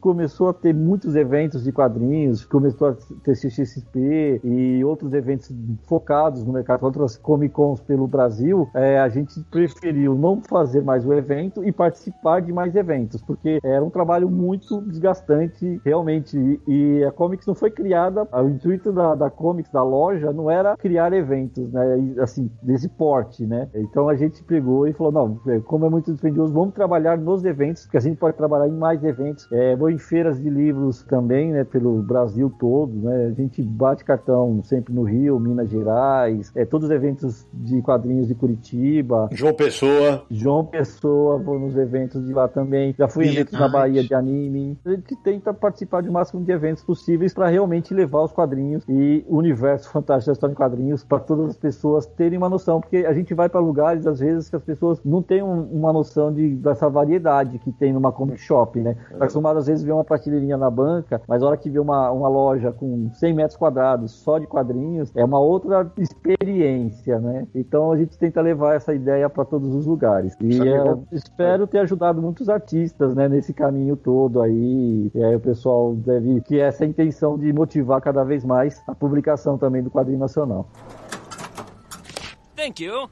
começou a ter muitos eventos de quadrinhos, começou a ter CXP e outros eventos focados no mercado, outras Comic Cons pelo Brasil, é, a gente preferiu não fazer mais o evento e participar de mais eventos, porque era um trabalho muito desgastante, realmente. E, e a Comics não foi criada, o intuito da, da Comics, da loja, não era criar eventos, né? E, assim, desse porte, né? Então a gente pegou e falou: não, é, como é muito dispendioso, vamos trabalhar nos eventos, porque a gente pode trabalhar em mais eventos. É, vou em feiras de livros também, né? Pelo Brasil todo, né? A gente bate cartão sempre no Rio, Minas Gerais, é, todos os eventos de quadrinhos de Curitiba, João Pessoa. João Pessoa, vou nos eventos de lá também. Já fui em eventos na Bahia de anime. A gente tenta participar de máximo de eventos possíveis para realmente levar os quadrinhos e o universo fantástico da história em quadrinhos para todas as pessoas terem uma noção, porque a gente vai para lugares às vezes que as pessoas não têm um- uma noção de, dessa variedade que tem numa comic shop, né? Tá acostumado às vezes ver uma prateleirinha na banca, mas a hora que vê uma, uma loja com 100 metros quadrados só de quadrinhos, é uma outra experiência, né? Então a gente tenta levar essa ideia para todos os lugares. E é, qual- espero ter ajudado muitos artistas, né, nesse caminho todo aí. E aí o pessoal deve que essa é a intenção de motivar cada vez mais a publicação também do quadrinho nacional. Thank you.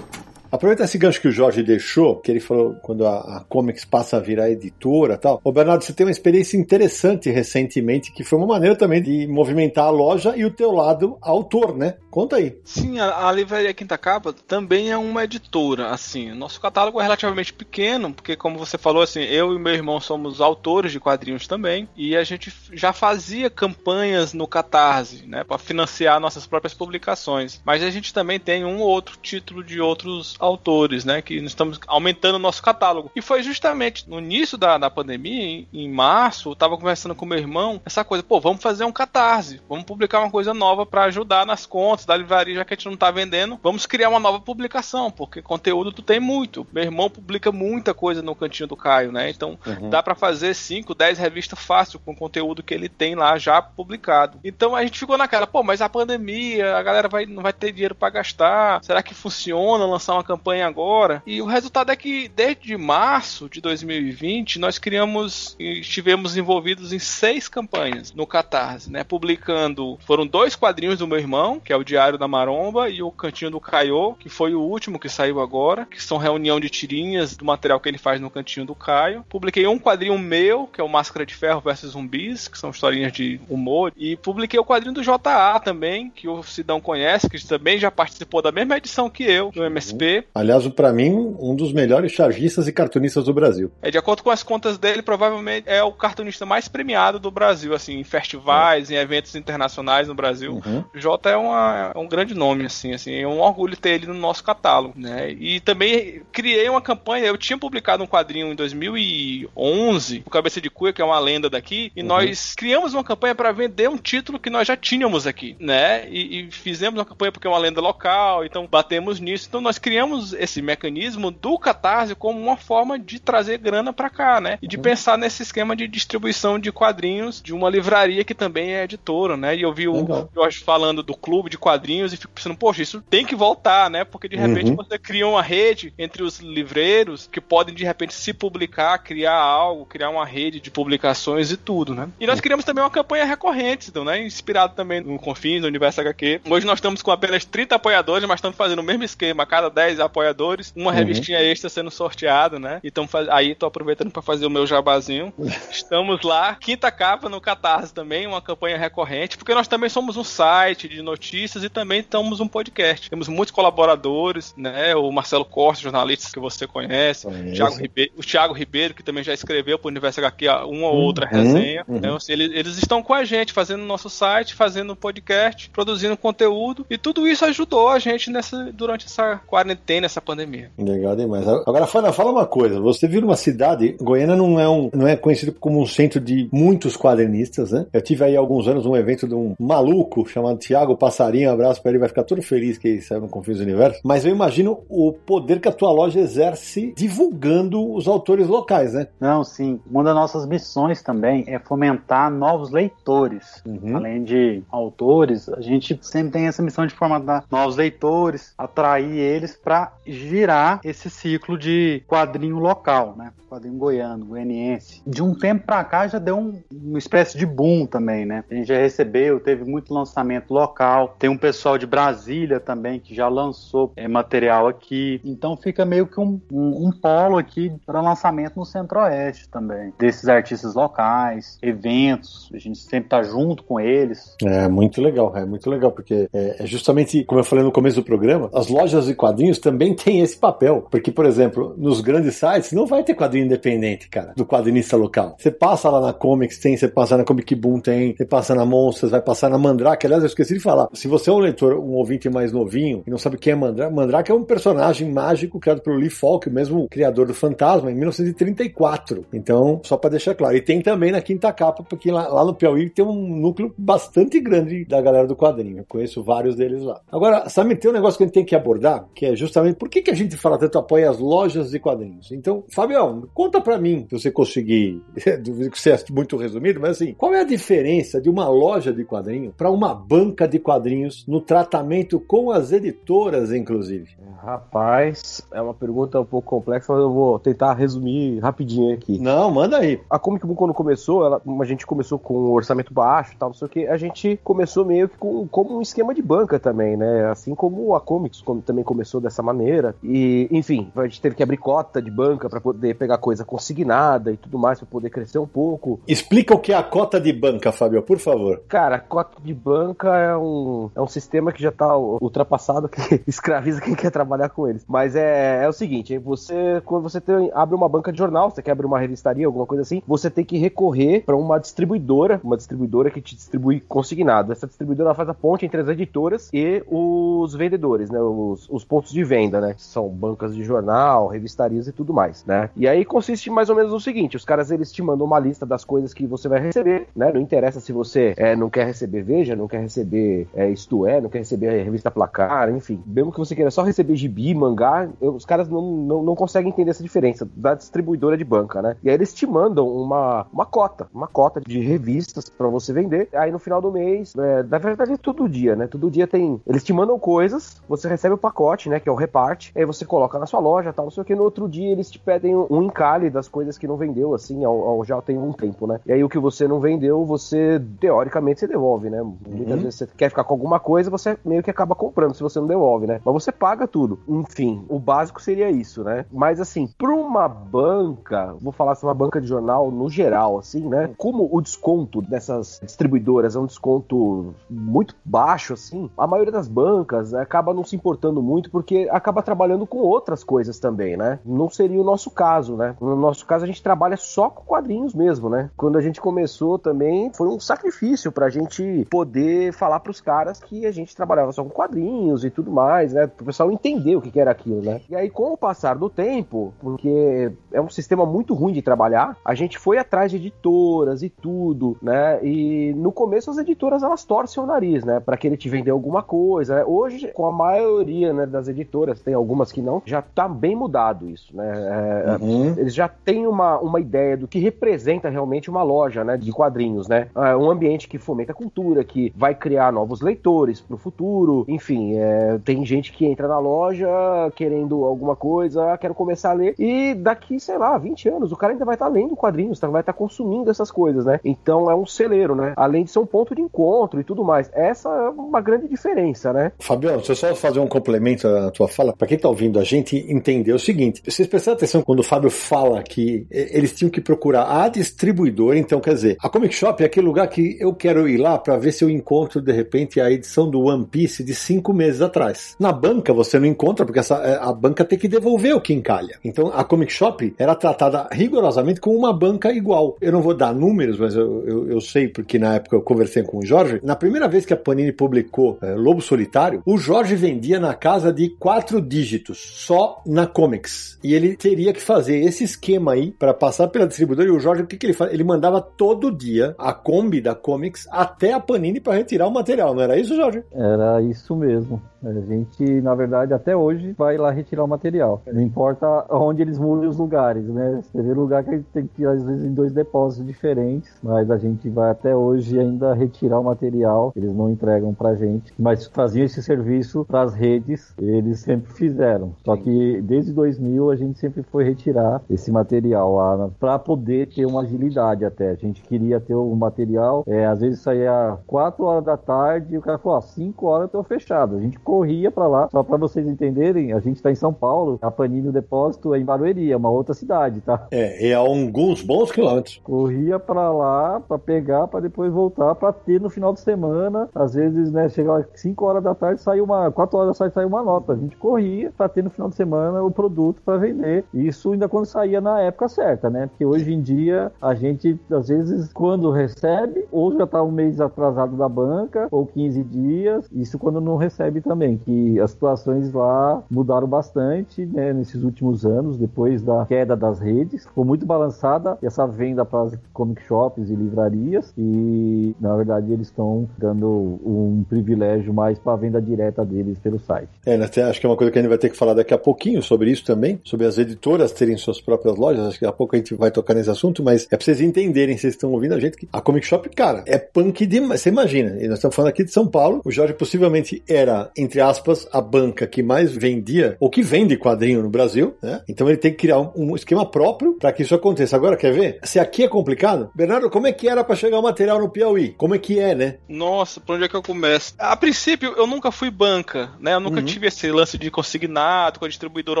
Aproveita esse gancho que o Jorge deixou, que ele falou quando a, a Comics passa a virar editora tal. Ô Bernardo, você tem uma experiência interessante recentemente, que foi uma maneira também de movimentar a loja e o teu lado autor, né? Conta aí. Sim, a, a Livraria Quinta Capa também é uma editora, assim. Nosso catálogo é relativamente pequeno, porque como você falou, assim, eu e meu irmão somos autores de quadrinhos também, e a gente já fazia campanhas no Catarse, né, para financiar nossas próprias publicações. Mas a gente também tem um ou outro título de outros autores, né, que estamos aumentando o nosso catálogo. E foi justamente no início da, da pandemia, em, em março, eu tava conversando com meu irmão, essa coisa, pô, vamos fazer um Catarse, vamos publicar uma coisa nova para ajudar nas contas da livraria, já que a gente não tá vendendo, vamos criar uma nova publicação, porque conteúdo tu tem muito. Meu irmão publica muita coisa no cantinho do Caio, né? Então dá para fazer 5, 10 revistas fácil com o conteúdo que ele tem lá já publicado. Então a gente ficou naquela, pô, mas a pandemia, a galera vai, não vai ter dinheiro para gastar. Será que funciona lançar uma campanha agora. E o resultado é que desde março de 2020 nós criamos e estivemos envolvidos em seis campanhas no Catarse, né? Publicando. Foram dois quadrinhos do meu irmão, que é o Diário da Maromba, e o Cantinho do Caio, que foi o último que saiu agora, que são reunião de tirinhas do material que ele faz no Cantinho do Caio. Publiquei um quadrinho meu, que é o Máscara de Ferro versus Zumbis, que são historinhas de humor. E publiquei o quadrinho do JA também, que o Sidão conhece, que também já participou da mesma edição que eu, do MSP. Aliás, para mim, um dos melhores chargistas e cartunistas do Brasil. É, de acordo com as contas dele, provavelmente é o cartunista mais premiado do Brasil, assim, em festivais, é. em eventos internacionais no Brasil. Uhum. O J é, uma, é, um grande nome, assim, assim, é um orgulho ter ele no nosso catálogo, né? E também criei uma campanha, eu tinha publicado um quadrinho em 2011, o Cabeça de Cuia, que é uma lenda daqui, e uhum. nós criamos uma campanha para vender um título que nós já tínhamos aqui, né? E, e, fizemos uma campanha porque é uma lenda local, então batemos nisso. Então nós criamos esse mecanismo do Catarse como uma forma de trazer grana para cá, né? E de uhum. pensar nesse esquema de distribuição de quadrinhos de uma livraria que também é editora, né? E eu vi o Jorge falando do clube de quadrinhos e fico pensando, poxa, isso tem que voltar, né? Porque de repente uhum. você cria uma rede entre os livreiros que podem de repente se publicar, criar algo, criar uma rede de publicações e tudo, né? E nós uhum. criamos também uma campanha recorrente, então, né? Inspirado também no Confins, no Universo HQ. Hoje nós estamos com apenas 30 apoiadores, mas estamos fazendo o mesmo esquema. A cada 10 apoiadores, uma uhum. revistinha extra sendo sorteada, né? Então aí tô aproveitando para fazer o meu jabazinho. Estamos lá, quinta capa no Catarse também, uma campanha recorrente, porque nós também somos um site de notícias e também estamos um podcast. Temos muitos colaboradores, né? O Marcelo Costa, jornalista que você conhece, o Thiago, Ribeiro, o Thiago Ribeiro, que também já escreveu para o Universo HQ uma ou outra uhum. resenha. Uhum. Então, assim, eles, eles estão com a gente, fazendo nosso site, fazendo podcast, produzindo conteúdo, e tudo isso ajudou a gente nessa, durante essa quarentena, essa pandemia. Legal demais. Agora, Fana, fala uma coisa. Você viu uma cidade, Goiânia não é, um, não é conhecido como um centro de muitos quadrinistas, né? Eu tive aí alguns anos um evento de um maluco chamado Tiago Passarinho, um abraço para ele, vai ficar todo feliz que ele saiu no Confins Universo. Mas eu imagino o poder que a tua loja exerce divulgando os autores locais, né? Não, sim. Uma das nossas missões também é fomentar novos leitores. Uhum. Além de autores, a gente sempre tem essa missão de formar novos leitores, atrair eles para girar esse ciclo de quadrinho local, né? Quadrinho goiano, goianiense. De um tempo para cá já deu um, uma espécie de boom também, né? A gente já recebeu, teve muito lançamento local. Tem um pessoal de Brasília também que já lançou é, material aqui. Então fica meio que um, um, um polo aqui para lançamento no Centro-Oeste também. Desses artistas locais, eventos, a gente sempre tá junto com eles. É muito legal, é muito legal, porque é, é justamente, como eu falei no começo do programa, as lojas de quadrinhos também têm esse papel. Porque, por exemplo, nos grandes sites não vai ter quadrinho independente, cara, do quadrinista local. Você passa lá na Comics, tem, você passa na Comic Boom, tem, você passa na Monsters, vai passar na Mandrake. Aliás, eu esqueci de falar. Se você é um leitor, um ouvinte mais novinho e não sabe quem é Mandrake, Mandrake é um personagem mágico criado pelo Lee Falk, o mesmo criador do Fantasma, em 1934. Então, só para deixar claro. E tem também na quinta capa, porque lá, lá, no Piauí tem um núcleo bastante grande da galera do quadrinho. Eu conheço vários deles lá. Agora, sabe, tem um negócio que a gente tem que abordar, que é justamente por que, que a gente fala tanto apoia as lojas de quadrinhos. Então, Fabião, conta para mim, se você conseguir, duvido que você é muito resumido, mas assim, qual é a diferença de uma loja de quadrinho para uma banca de quadrinhos no tratamento com as editoras, inclusive? Rapaz, é uma pergunta um pouco complexa, mas eu vou tentar resumir rapidinho aqui. Não, manda aí. A Comic Book, quando começou, ela, a gente começou com um orçamento baixo tal, não sei o que, a gente começou meio que com, como um esquema de banca também, né? Assim como a Comics como, também começou dessa maneira. E, enfim, a gente teve que abrir cota de banca para poder pegar coisa consignada e tudo mais, para poder crescer um pouco. Explica o que é a cota de banca, Fábio, por favor. Cara, a cota de banca é um, é um sistema que já tá ultrapassado, que escraviza quem quer trabalhar trabalhar com eles. Mas é, é o seguinte, você quando você tem, abre uma banca de jornal, você quer abrir uma revistaria, alguma coisa assim, você tem que recorrer para uma distribuidora, uma distribuidora que te distribui consignado. Essa distribuidora faz a ponte entre as editoras e os vendedores, né, os, os pontos de venda, né, são bancas de jornal, revistarias e tudo mais, né. E aí consiste mais ou menos no seguinte, os caras eles te mandam uma lista das coisas que você vai receber, né, não interessa se você é, não quer receber Veja, não quer receber é, Isto É, não quer receber revista Placar, enfim, mesmo que você queira só receber gibi, mangá, eu, os caras não, não, não, conseguem entender essa diferença da distribuidora de banca, né? E aí eles te mandam uma, uma cota, uma cota de revistas para você vender. Aí no final do mês, é, na verdade é todo dia, né? Todo dia tem. Eles te mandam coisas, você recebe o pacote, né? Que é o reparte, aí você coloca na sua loja, tal, não sei o que, no outro dia eles te pedem um encalhe das coisas que não vendeu, assim, ao, ao já tem um tempo, né? E aí o que você não vendeu, você, teoricamente, você devolve, né? Muitas Uhum. vezes você quer ficar com alguma coisa, você meio que acaba comprando se você não devolve, né? Mas você paga tudo. Enfim, o básico seria isso, né? Mas assim, para uma banca, vou falar assim, uma banca de jornal no geral, assim, né? Como o desconto dessas distribuidoras é um desconto muito baixo, assim, a maioria das bancas acaba não se importando muito porque acaba trabalhando com outras coisas também, né? Não seria o nosso caso, né? No nosso caso, a gente trabalha só com quadrinhos mesmo, né? Quando a gente começou também, foi um sacrifício pra gente poder falar pros caras que a gente trabalhava só com quadrinhos e tudo mais, né? Pro pessoal entender o que, que era aquilo, né? E aí, com o passar do tempo, porque é um sistema muito ruim de trabalhar, a gente foi atrás de editoras e tudo, né? E no começo as editoras elas torcem o nariz, né? Pra querer te vender alguma coisa. Né? Hoje, com a maioria né, das editoras, tem algumas que não, já tá bem mudado isso, né? É, Uhum. eles já têm uma, uma ideia do que representa realmente uma loja né, de quadrinhos, né? É um ambiente que fomenta a cultura, que vai criar novos leitores pro futuro. Enfim, é, tem gente que entra na loja querendo alguma coisa, ah, quero começar a ler, e daqui, sei lá, 20 anos, o cara ainda vai estar lendo quadrinhos, tá? vai estar consumindo essas coisas, né? Então é um celeiro, né? Além de ser um ponto de encontro e tudo mais. Essa é uma grande diferença, né? Fabiano, deixa eu só fazer um complemento à tua fala. Pra quem tá ouvindo a gente entender o seguinte: vocês prestaram atenção quando o Fábio fala que eh, eles tinham que procurar a distribuidora, então quer dizer, a Comic Shop é aquele lugar que eu quero ir lá pra ver se eu encontro de repente a edição do One Piece de cinco meses atrás. Na banca você não encontra, porque essa, eh, a banca tem que devolver o que encalha. Então a Comic Shop era tratada rigorosamente como uma banca igual. Eu não vou dar números, mas eu, eu, eu sei porque na época eu conversei com o Jorge. Na primeira vez que a Panini publicou eh, Lobo Solitário, o Jorge vendia na casa de quatro dígitos, só na Comics. E ele teria que fazer esse esquema aí para passar pela distribuidora. E o Jorge, o que, que ele faz? Ele mandava todo dia a Kombi da Comics até a Panini para retirar o material, não era isso, Jorge? Era isso mesmo. A gente, na verdade, até hoje vai lá retirar o material. Não importa onde eles mudem os lugares, né? Vê lugar que tem que ir, às vezes, em dois depósitos diferentes, mas a gente vai até hoje ainda retirar o material. Eles não entregam pra gente, mas faziam esse serviço para as redes, eles sempre fizeram. Só que desde 2000 a gente sempre foi retirar esse material lá para poder ter uma agilidade até. A gente queria ter o material, é, às vezes saía 4 horas da tarde e o cara falou: ó, 5 horas eu tô fechado. A gente corria para lá, só para vocês entenderem, a gente tá em São Paulo, a Panini o depósito é em Barueri, é uma outra cidade, tá? É, é a alguns bons quilômetros. Corria para lá para pegar, para depois voltar para ter no final de semana. Às vezes, né, chegava 5 horas da tarde, saiu uma 4 horas da tarde saiu uma nota. A gente corria para ter no final de semana o produto para vender. Isso ainda quando saía na época certa, né? Porque hoje em dia a gente às vezes quando recebe ou já tá um mês atrasado da banca ou 15 dias. Isso quando não recebe também, que as situações lá mudaram bastante, né, nesses últimos anos, depois da queda das redes. Ficou muito balançada essa venda para as comic shops e livrarias e na verdade eles estão dando um privilégio mais para a venda direta deles pelo site. É, né, até acho que é uma coisa que a gente vai ter que falar daqui a pouquinho sobre isso também, sobre as editoras terem suas próprias lojas. Acho que daqui a pouco a gente vai tocar nesse assunto, mas é pra vocês entenderem, vocês estão ouvindo a gente, que a Comic Shop, cara, é punk demais. Você imagina, e nós estamos falando aqui de São Paulo, o Jorge possivelmente era, aspas, a banca que mais vendia, ou que vende quadrinho no Brasil, né? Então ele tem que criar um, um esquema próprio para que isso aconteça. Agora, quer ver? Se aqui é complicado, Bernardo, como é que era para chegar o material no Piauí? Como é que é, né? Nossa, por onde é que eu começo? A princípio, eu nunca fui banca, né? Eu nunca Uhum. tive esse lance de consignado com a distribuidora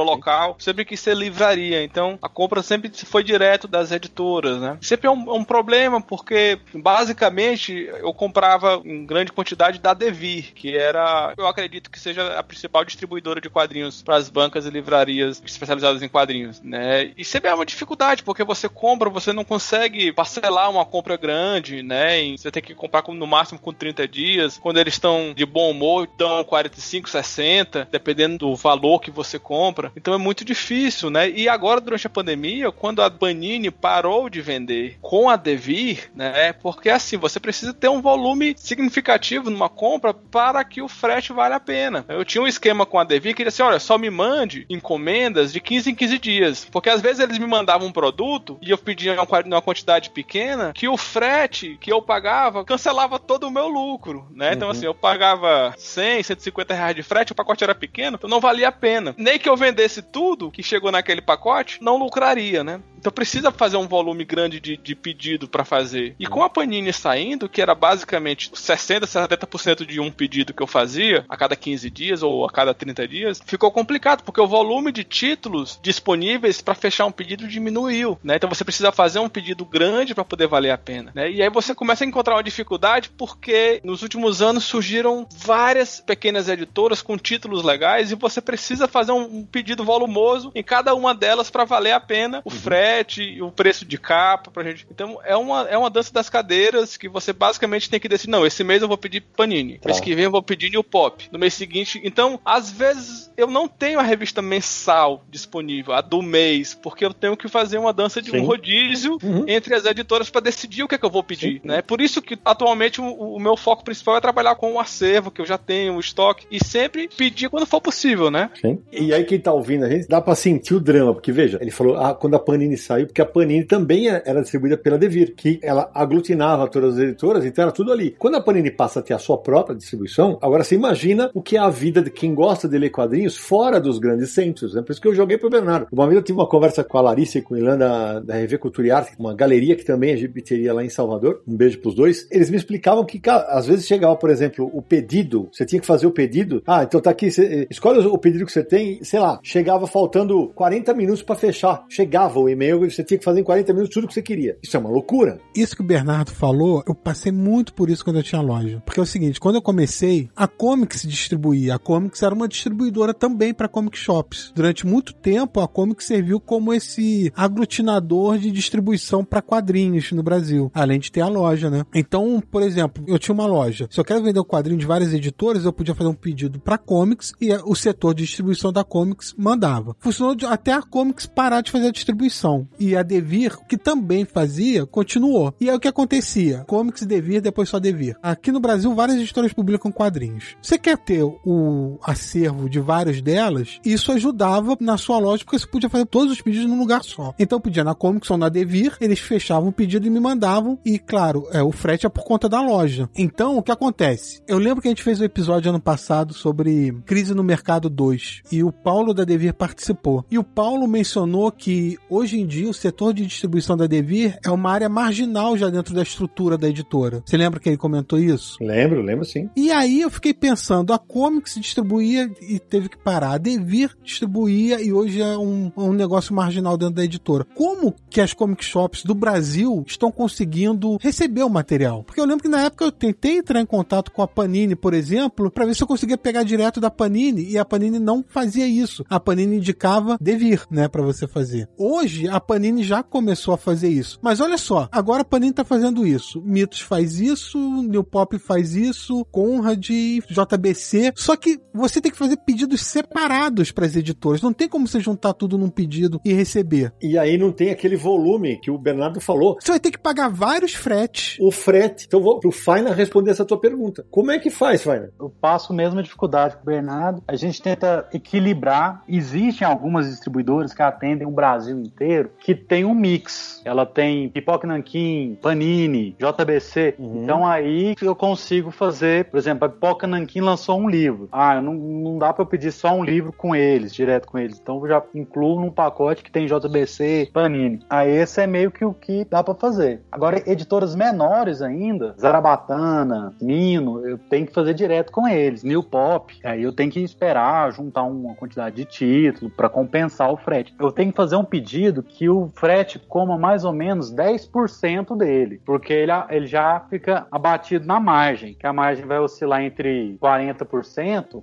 local. Sempre quis ser livraria. Então, a compra sempre foi direto das editoras, né? Sempre é um, é um problema, porque basicamente eu comprava em grande quantidade da Devir, que era, eu acredito que seja a principal distribuidora de quadrinhos para as bancas e livrarias especializadas em quadrinhos, né? E sempre é uma dificuldade, porque você compra, você não consegue parcelar uma compra grande, né? E você tem que comprar com- no máximo com 30 dias. Quando eles estão de bom humor, então 45, 60, dependendo do valor que você compra. Então é muito difícil, né? E agora, durante a pandemia, quando a Panini parou de vender com a Devir, né? Porque assim, você precisa ter um volume significativo numa compra para que o frete valha a pena. Eu tinha um esquema com a Devi que ele assim, olha, só me mande encomendas de 15 em 15 dias. Porque às vezes eles me mandavam um produto e eu pedia uma quantidade pequena que o frete que eu pagava cancelava todo o meu lucro, né? Então, uhum. Então assim, eu pagava 100, 150 reais de frete, o pacote era pequeno, então não valia a pena. Nem que eu vendesse tudo que chegou naquele pacote, não lucraria, né? Então precisa fazer um volume grande de, de pedido para fazer. E com a Panini saindo, que era basicamente 60, 70% de um pedido que eu fazia a cada 15 dias ou a cada 30 dias, ficou complicado, porque o volume de títulos disponíveis para fechar um pedido diminuiu, né? Então você precisa fazer um pedido grande para poder valer a pena, né? E aí você começa a encontrar uma dificuldade porque nos últimos anos surgiram várias pequenas editoras com títulos legais e você precisa fazer um pedido volumoso em cada uma delas para valer a pena o uhum. frete o preço de capa pra gente. Então é uma, é uma dança das cadeiras que você basicamente tem que decidir. Não, esse mês eu vou pedir Panini. Tá. Mês que vem eu vou pedir New Pop. No mês seguinte. Então, às vezes eu não tenho a revista mensal disponível, a do mês, porque eu tenho que fazer uma dança de Sim. um rodízio uhum. entre as editoras para decidir o que é que eu vou pedir. Sim. Né? Por isso que atualmente o, o, meu foco principal é trabalhar com o acervo que eu já tenho, o estoque, e sempre pedir quando for possível, né? Sim. E aí quem tá ouvindo a gente, dá pra sentir o drama, porque veja, ele falou, ah, quando a Panini saiu, porque a Panini também é, era distribuída pela Devir, que ela aglutinava todas as editoras, então era tudo ali. Quando a Panini passa a ter a sua própria distribuição, agora você imagina o que é a vida de quem gosta de ler quadrinhos fora dos grandes centros, né? Por isso que eu joguei pro Bernardo. Uma vez eu tive uma conversa com a Larissa e com o Ilan da, da RV Cultura e Arte, uma galeria que também é gibiteria lá em Salvador. Um beijo pros dois. Eles me explicavam que, às vezes chegava, por exemplo, o pedido, você tinha que fazer o pedido. Ah, então tá aqui, você, escolhe o pedido que você tem, sei lá, chegava faltando 40 minutos para fechar. Chegava o e-mail e você tinha que fazer em 40 minutos tudo que você queria. Isso é uma loucura. Isso que o Bernardo falou, eu passei muito por isso quando eu tinha loja. Porque é o seguinte, quando eu comecei, a Comics distribuía. A Comics era uma distribuidora também para comic shops. Durante muito tempo, a Comics serviu como esse aglutinador de distribuição para quadrinhos no Brasil, além de ter a loja, né? Então, por exemplo, eu tinha uma loja. Se eu quero vender um quadrinho de várias editoras, eu podia fazer um pedido para Comics e o setor de distribuição da Comics mandava. Funcionou até a Comics parar de fazer a distribuição. E a Devir, que também fazia, continuou. E aí o que acontecia? Comics Devir, depois só Devir. Aqui no Brasil, várias editoras publicam quadrinhos. Você quer ter o acervo de várias delas? Isso ajudava na sua loja, porque você podia fazer todos os pedidos num lugar só. Então eu pedia na Comics ou na Devir, eles fechavam o pedido e me mandavam. E claro, é, o frete é por conta da loja. Então, o que acontece? Eu lembro que a gente fez um episódio ano passado sobre crise no mercado 2. E o Paulo da Devir participou. E o Paulo mencionou que hoje em dia o setor de distribuição da Devir é uma área marginal já dentro da estrutura da editora. Você lembra que ele comentou isso? Lembro, lembro sim. E aí eu fiquei pensando, a Comics distribuía e teve que parar, a Devir distribuía e hoje é um, um negócio marginal dentro da editora. Como que as comic shops do Brasil estão conseguindo receber o material? Porque eu lembro que na época eu tentei entrar em contato com a Panini, por exemplo, para ver se eu conseguia pegar direto da Panini e a Panini não fazia isso. A Panini indicava Devir, né, para você fazer. Hoje a Panini já começou a fazer isso. Mas olha só, agora a Panini tá fazendo isso. Mitos faz isso, New Pop faz isso, Conrad, JBC. Só que você tem que fazer pedidos separados para as editoras. Não tem como você juntar tudo num pedido e receber. E aí não tem aquele volume que o Bernardo falou. Você vai ter que pagar vários fretes. O frete. Então vou pro Faina responder essa tua pergunta. Como é que faz, Faina? Eu passo mesmo a dificuldade com o Bernardo. A gente tenta equilibrar. Existem algumas distribuidoras que atendem o Brasil inteiro que tem um mix. Ela tem Pipoca Nanquim, Panini, JBC. Uhum. Então aí eu consigo fazer, por exemplo, a Pipoca Nanquim lançou um livro. Ah, não, não dá para eu pedir só um livro com eles, direto com eles. Então eu já incluo num pacote que tem JBC, Panini. Aí esse é meio que o que dá para fazer. Agora, editoras menores ainda, Zarabatana, Mino, eu tenho que fazer direto com eles. New Pop, aí eu tenho que esperar juntar uma quantidade de título para compensar o frete. Eu tenho que fazer um pedido que o frete coma mais ou menos 10% dele, porque ele, ele já fica abatido na margem, que a margem vai oscilar entre 40%,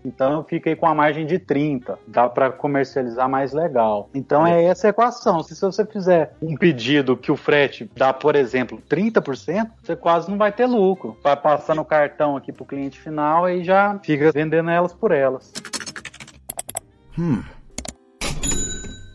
então eu fiquei com a margem de 30%, dá para comercializar mais legal. Então é essa equação. Se você fizer um pedido que o frete dá, por exemplo, 30%, você quase não vai ter lucro. Vai passando o cartão aqui pro cliente final e já fica vendendo elas por elas. Hum.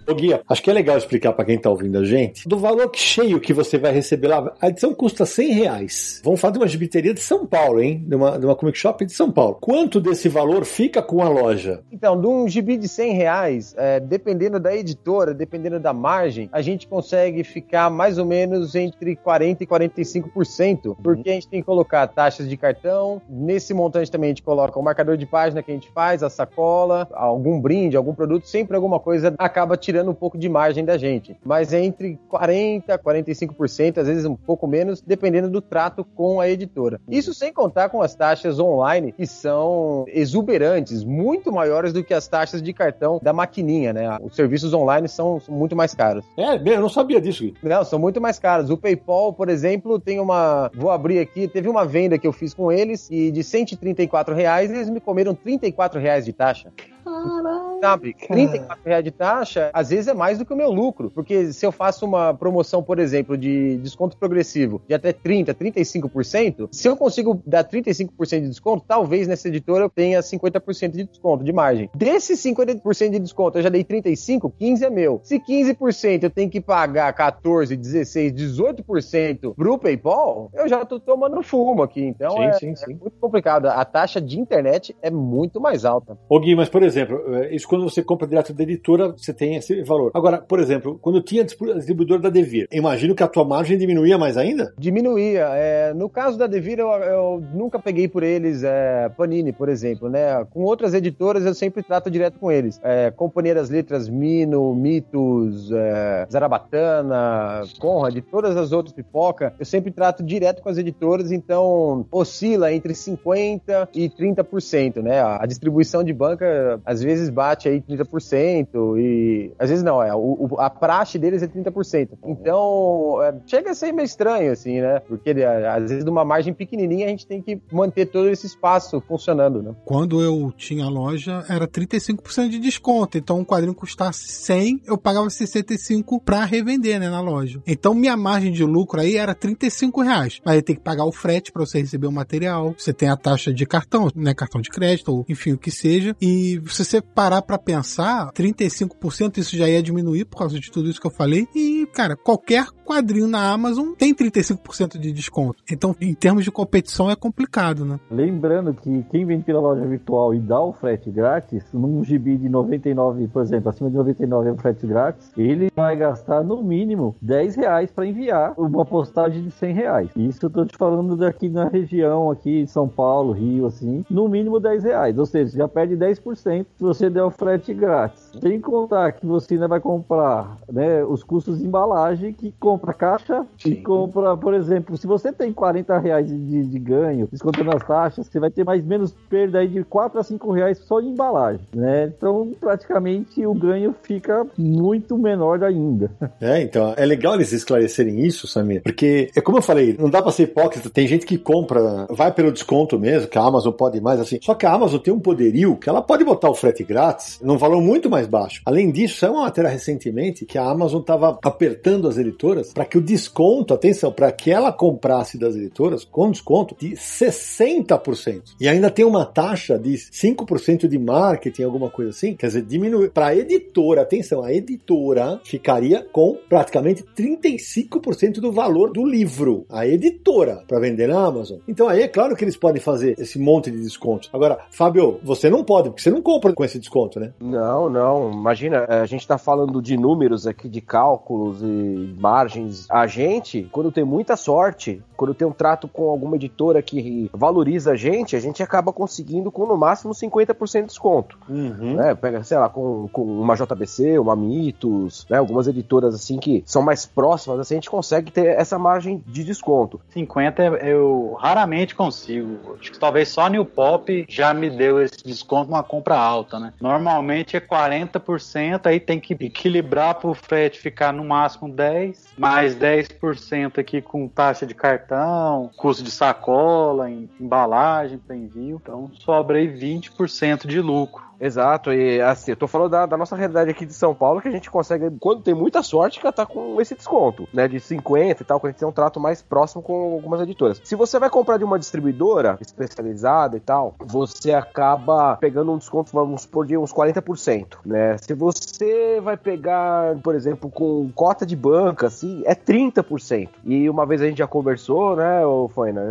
Ô Guia, acho que é legal explicar para quem tá ouvindo a gente. Do valor cheio que você vai receber lá, a edição custa 100 reais. Vamos falar de uma gibiteria de São Paulo, hein? De uma, de uma Comic Shop de São Paulo. Quanto desse valor fica com a loja? Então, de um gibi de 100 reais, é, dependendo da editora, dependendo da margem, a gente consegue ficar mais ou menos entre 40% e 45%, porque a gente tem que colocar taxas de cartão. Nesse montante também a gente coloca o marcador de página que a gente faz, a sacola, algum brinde, algum produto, sempre alguma coisa acaba tirando um pouco de margem da gente. Mas é entre 40% a 45%, às vezes um pouco menos, dependendo do trato com a editora. Isso sem contar com as taxas online, que são exuberantes, muito maiores do que as taxas de cartão da maquininha, né? Os serviços online são muito mais caros. É, bem, eu não sabia disso. Gui. Não, são muito mais caros. O PayPal, por exemplo, tem uma. Vou abrir aqui. Teve uma venda que eu fiz com eles e de 134 reais eles me comeram 34 reais de taxa. Sabe, 34 reais de taxa, às vezes é mais do que o meu lucro. Porque se eu faço uma promoção, por exemplo, de desconto progressivo de até 30%, 35%, se eu consigo dar 35% de desconto, talvez nessa editora eu tenha 50% de desconto de margem. Desses 50% de desconto, eu já dei 35%, 15% é meu. Se 15% eu tenho que pagar 14%, 16%, 18% pro PayPal, eu já tô tomando fumo aqui. Então Sim, é, sim, é sim. muito complicado. A taxa de internet é muito mais alta. Ô Gui, mas por exemplo, eh, isso quando você compra direto da editora, você tem esse valor. Agora, por exemplo, quando tinha distribu- distribuidor da Devir, imagino que a tua margem diminuía mais ainda? diminuía. É, no caso da Devir, eu, eu nunca peguei por eles é, Panini, por exemplo, né? Com outras editoras, eu sempre trato direto com eles. É, Companhia das Letras, Mino, Mitos, é, Zarabatana, Conrad, todas as outras pipoca, eu sempre trato direto com as editoras, então oscila entre 50% e 30%, né? A distribuição de banca, às vezes, bate aí 30% e... Às vezes não, é, o, a praxe deles é 30%. Então, é, chega a ser meio estranho, assim, né? Porque é, às vezes, numa margem pequenininha, a gente tem que manter todo esse espaço funcionando, né? Quando eu tinha loja, era 35% de desconto. Então, um quadrinho custasse 100, eu pagava 65 pra revender, né, na loja. Então, minha margem de lucro aí era 35 reais. Mas aí tem que pagar o frete pra você receber o material. Você tem a taxa de cartão, né, cartão de crédito, ou enfim, o que seja. E se você parar pra pensar, 35% isso já ia diminuir por causa de tudo isso que eu falei. E, cara, qualquer quadrinho na Amazon tem 35% de desconto. Então, em termos de competição, é complicado, né? Lembrando que quem vende pela loja virtual e dá o frete grátis, num gibi de 99, por exemplo, acima de 99 é o frete grátis, ele vai gastar no mínimo 10 reais para enviar uma postagem de 100 reais. Isso eu tô te falando daqui na região, aqui São Paulo, Rio, assim, no mínimo 10 reais. Ou seja, já perde 10% se você der o frete grátis. Sem contar que você ainda vai comprar né, os custos de embalagem, que compra caixa e compra, por exemplo, se você tem 40 reais de, de ganho, descontando as taxas, você vai ter mais menos perda aí de 4 a 5 reais só de embalagem, né? Então, praticamente, o ganho fica muito menor ainda. É, então, é legal eles esclarecerem isso, Samir, porque é como eu falei, não dá pra ser hipócrita, tem gente que compra, vai pelo desconto mesmo, que a Amazon pode mais assim, só que a Amazon tem um poderio que ela pode botar o frete grátis num valor muito mais baixo. Além disso, saiu uma matéria recentemente que a Amazon tava apertando as editoras para que o desconto, atenção, para que ela comprasse das editoras com desconto de 60%. E ainda tem uma taxa de 5% de marketing, alguma coisa assim, quer dizer, diminui. Para a editora, atenção, a editora ficaria com praticamente 35% do valor do livro. A editora, para vender na Amazon. Então aí é claro que eles podem fazer esse monte de desconto. Agora, Fábio, você não pode, porque você não compra com esse desconto, né? Não, não. Imagina, a gente tá falando de números aqui, de cálculos e margens. A gente, quando tem muita sorte, quando tem um trato com alguma editora que valoriza a gente, a gente acaba conseguindo com no máximo 50% de desconto. Né? Pega, sei lá, com, com uma JBC, uma Mitos, né? algumas editoras assim que são mais próximas, assim, a gente consegue ter essa margem de desconto. 50 eu raramente consigo. Acho que talvez só a New Pop já me deu esse desconto numa compra alta, né? Normalmente é 40%, aí tem que equilibrar pro frete ficar no máximo 10, mais 10% aqui com taxa de cartão, custo de sacola, em- embalagem para envio. Então sobra aí 20% de lucro. Exato, e assim, eu tô falando da, da nossa realidade aqui de São Paulo, que a gente consegue, quando tem muita sorte, tá com esse desconto, né, de 50 e tal, quando a gente tem um trato mais próximo com algumas editoras. Se você vai comprar de uma distribuidora especializada e tal, você acaba pegando um desconto, vamos supor, de uns 40%, né? Se você vai pegar, por exemplo, com cota de banca, assim, é 30%. E uma vez a gente já conversou, né, ô Foina,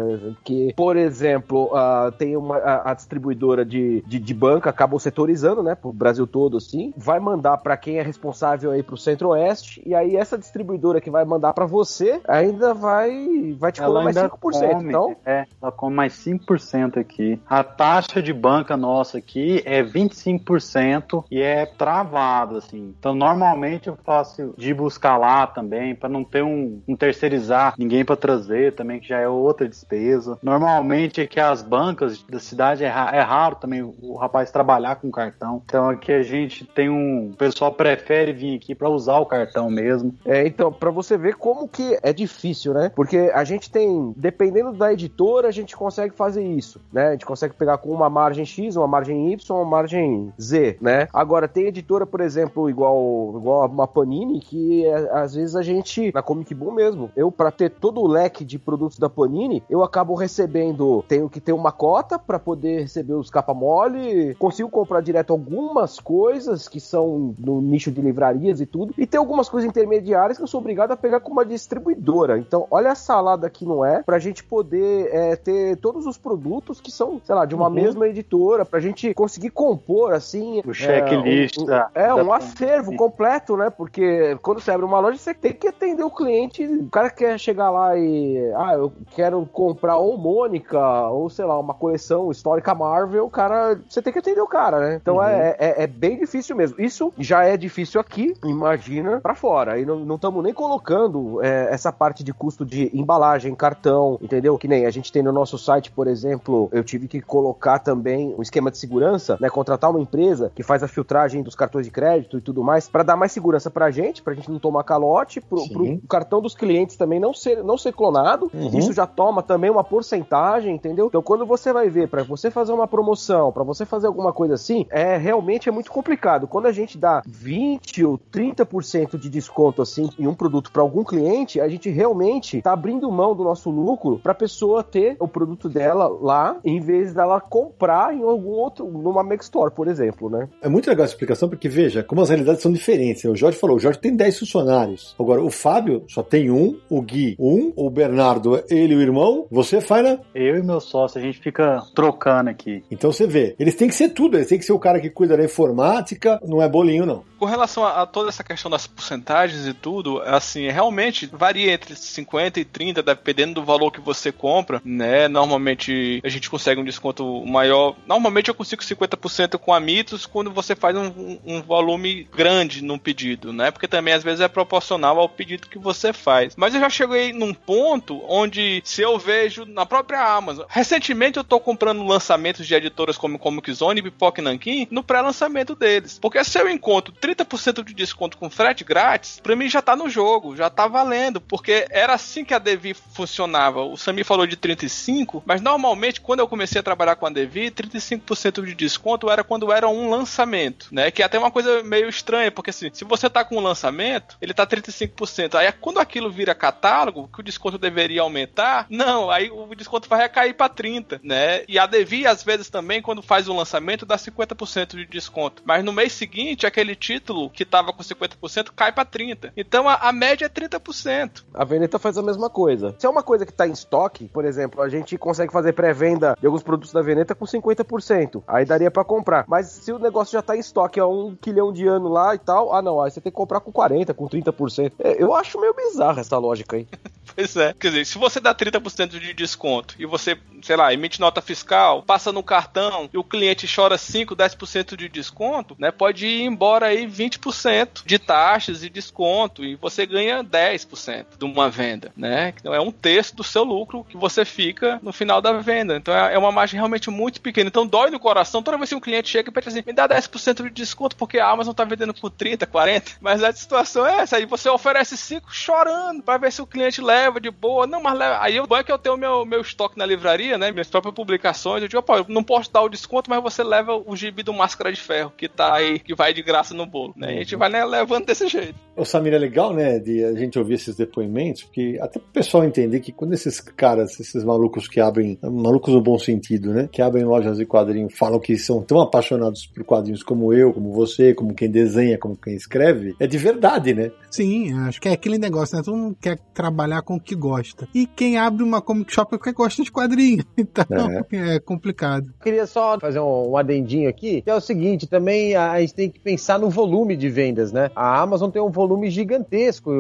que, por exemplo, uh, tem uma, a, a distribuidora de, de, de, banca acabou setorizando, né, pro Brasil todo, assim, vai mandar para quem é responsável aí pro Centro-Oeste, e aí essa distribuidora que vai mandar para você ainda vai, vai te cobrar mais 5%. Come, então... É, ela come mais 5% aqui. A taxa de banca nossa aqui é 25% e é travado, assim. Então, normalmente eu faço de buscar lá também, para não ter um, um terceirizar ninguém para trazer também, que já é outra despesa. Normalmente é que as bancas da cidade é, é raro também o rapaz trabalhar com cartão. Então aqui a gente tem um. O pessoal prefere vir aqui para usar o cartão mesmo. É, então, para você ver como que é difícil, né? Porque a gente tem, dependendo da editora, a gente consegue fazer isso, né? A gente consegue pegar com uma margem X, uma margem Y, uma margem Z, né? Agora, tem editora, por exemplo, igual, igual uma Panini, que é, às vezes a gente, na Comic Boom mesmo, eu, para ter todo o leque de produtos da Panini, eu acabo recebendo, tenho que ter uma cota para poder receber os capa mole, consigo comprar direto algumas coisas que são no nicho de livrarias e tudo, e tem algumas coisas intermediárias que eu sou obrigado a pegar com uma distribuidora. Então, olha a salada que não é, pra gente poder é, ter todos os produtos que são, sei lá, de uma uhum. mesma editora, pra gente conseguir compor, assim... O checklist. É, um, um, é, um acervo completo, né? Porque quando você abre uma loja, você tem que atender o cliente. O cara quer chegar lá e... Ah, eu quero comprar ou Mônica, ou sei lá, uma coleção histórica Marvel, o cara... Você tem que atender o cara, né? Então uhum. é, é, é, bem difícil mesmo. Isso já é difícil aqui, imagina para fora. Aí não estamos nem colocando é, essa parte de custo de embalagem, cartão, entendeu? Que nem a gente tem no nosso site, por exemplo, eu tive que colocar também um esquema de segurança, né? Contratar uma empresa que faz a filtragem dos cartões de crédito e tudo mais, para dar mais segurança pra gente, pra gente não tomar calote, pro, pro cartão dos clientes também não ser, não ser clonado. Uhum. Isso já toma também uma porcentagem, entendeu? Então quando você vai ver, para você fazer uma promoção, para você fazer alguma coisa assim, é realmente é muito complicado. Quando a gente dá 20 ou 30% de desconto assim em um produto para algum cliente, a gente realmente tá abrindo mão do nosso lucro para a pessoa ter o produto dela lá, em vez dela comprar em algum outro, numa Mac Store, por exemplo, né? É muito legal essa explicação, porque veja, como as realidades são diferentes. O Jorge falou, o Jorge tem 10 funcionários. Agora, o Fábio só tem um, o Gui um, o Bernardo, ele e o irmão, você, Faina? Eu e meu sócio, a gente fica trocando aqui. Então você vê, eles têm que ser tudo, eles têm que ser o cara que cuida da informática, não é bolinho, não. Com relação a, a toda essa questão das porcentagens e tudo, assim, realmente varia entre 50 e 30, dependendo do valor que você compra, né? Normalmente a gente consegue um desconto maior. Normalmente eu consigo 50% com a Mitos quando você faz um, um, volume grande num pedido, né? Porque também às vezes é proporcional ao pedido que você faz. Mas eu já cheguei num ponto onde se eu vejo na própria Amazon. Recentemente eu tô comprando lançamentos de editoras como Comic Zone e Pipoca No pré-lançamento deles. Porque se eu encontro 30% de desconto com frete grátis, pra mim já tá no jogo, já tá valendo, porque era assim que a Devi funcionava. O Sami falou de 35, mas normalmente quando eu comecei a trabalhar com a Devi, 35% de desconto era quando era um lançamento, né? Que é até uma coisa meio estranha, porque assim, se você tá com um lançamento, ele tá 35%. Aí quando aquilo vira catálogo, que o desconto deveria aumentar, não, aí o desconto vai recair para 30, né? E a Devi às vezes também quando faz o lançamento dá 50% de desconto. Mas no mês seguinte, aquele título que tava com 50% cai para 30. Então a, a, média é 30%. A Veneta faz a mesma coisa. Se é uma coisa que tá em estoque, por exemplo, a gente consegue fazer pré-venda de alguns produtos da Veneta com 50%. Aí daria para comprar. Mas se o negócio já tá em estoque há um quilhão de anos lá e tal, ah não, aí você tem que comprar com 40, com 30%. É, eu acho meio bizarro essa lógica aí. pois é. Quer dizer, se você dá 30% de desconto e você, sei lá, emite nota fiscal, passa no cartão e o cliente chora 5, 10% de desconto, né? Pode ir embora aí 20% de taxas e desconto e você ganha 10% de uma venda, né? Então é um terço do seu lucro que você fica no final da venda. Então é, é uma margem realmente muito pequena. Então dói no coração toda vez que um cliente chega e pede assim, me dá 10% de desconto porque a Amazon tá vendendo por 30, 40. Mas a situação é essa, aí você oferece 5 chorando para ver se o cliente leva de boa. Não, mas leva. Aí o bom é que eu tenho meu, meu estoque na livraria, né? Minhas próprias publicações. Eu digo, pô, eu não posso dar o desconto, mas você leva o gibi do Máscara de Ferro, que tá aí, que vai de graça no bolo, né? A gente vai né, levando desse jeito. O Samir é legal, né, de a gente ouvir esses depoimentos, porque até pro pessoal entender que quando esses caras, esses malucos que abrem, malucos no bom sentido, né, que abrem lojas de quadrinhos, falam que são tão apaixonados por quadrinhos como eu, como você, como quem desenha, como quem escreve, é de verdade, né? Sim, acho que é aquele negócio, né? Todo mundo quer trabalhar com o que gosta. E quem abre uma comic shop é porque gosta de quadrinho. Então é, é complicado. Queria só fazer um, um adendinho aqui, que é o seguinte, também a, gente tem que pensar no volume de vendas, né? A Amazon tem um volume gigantesco,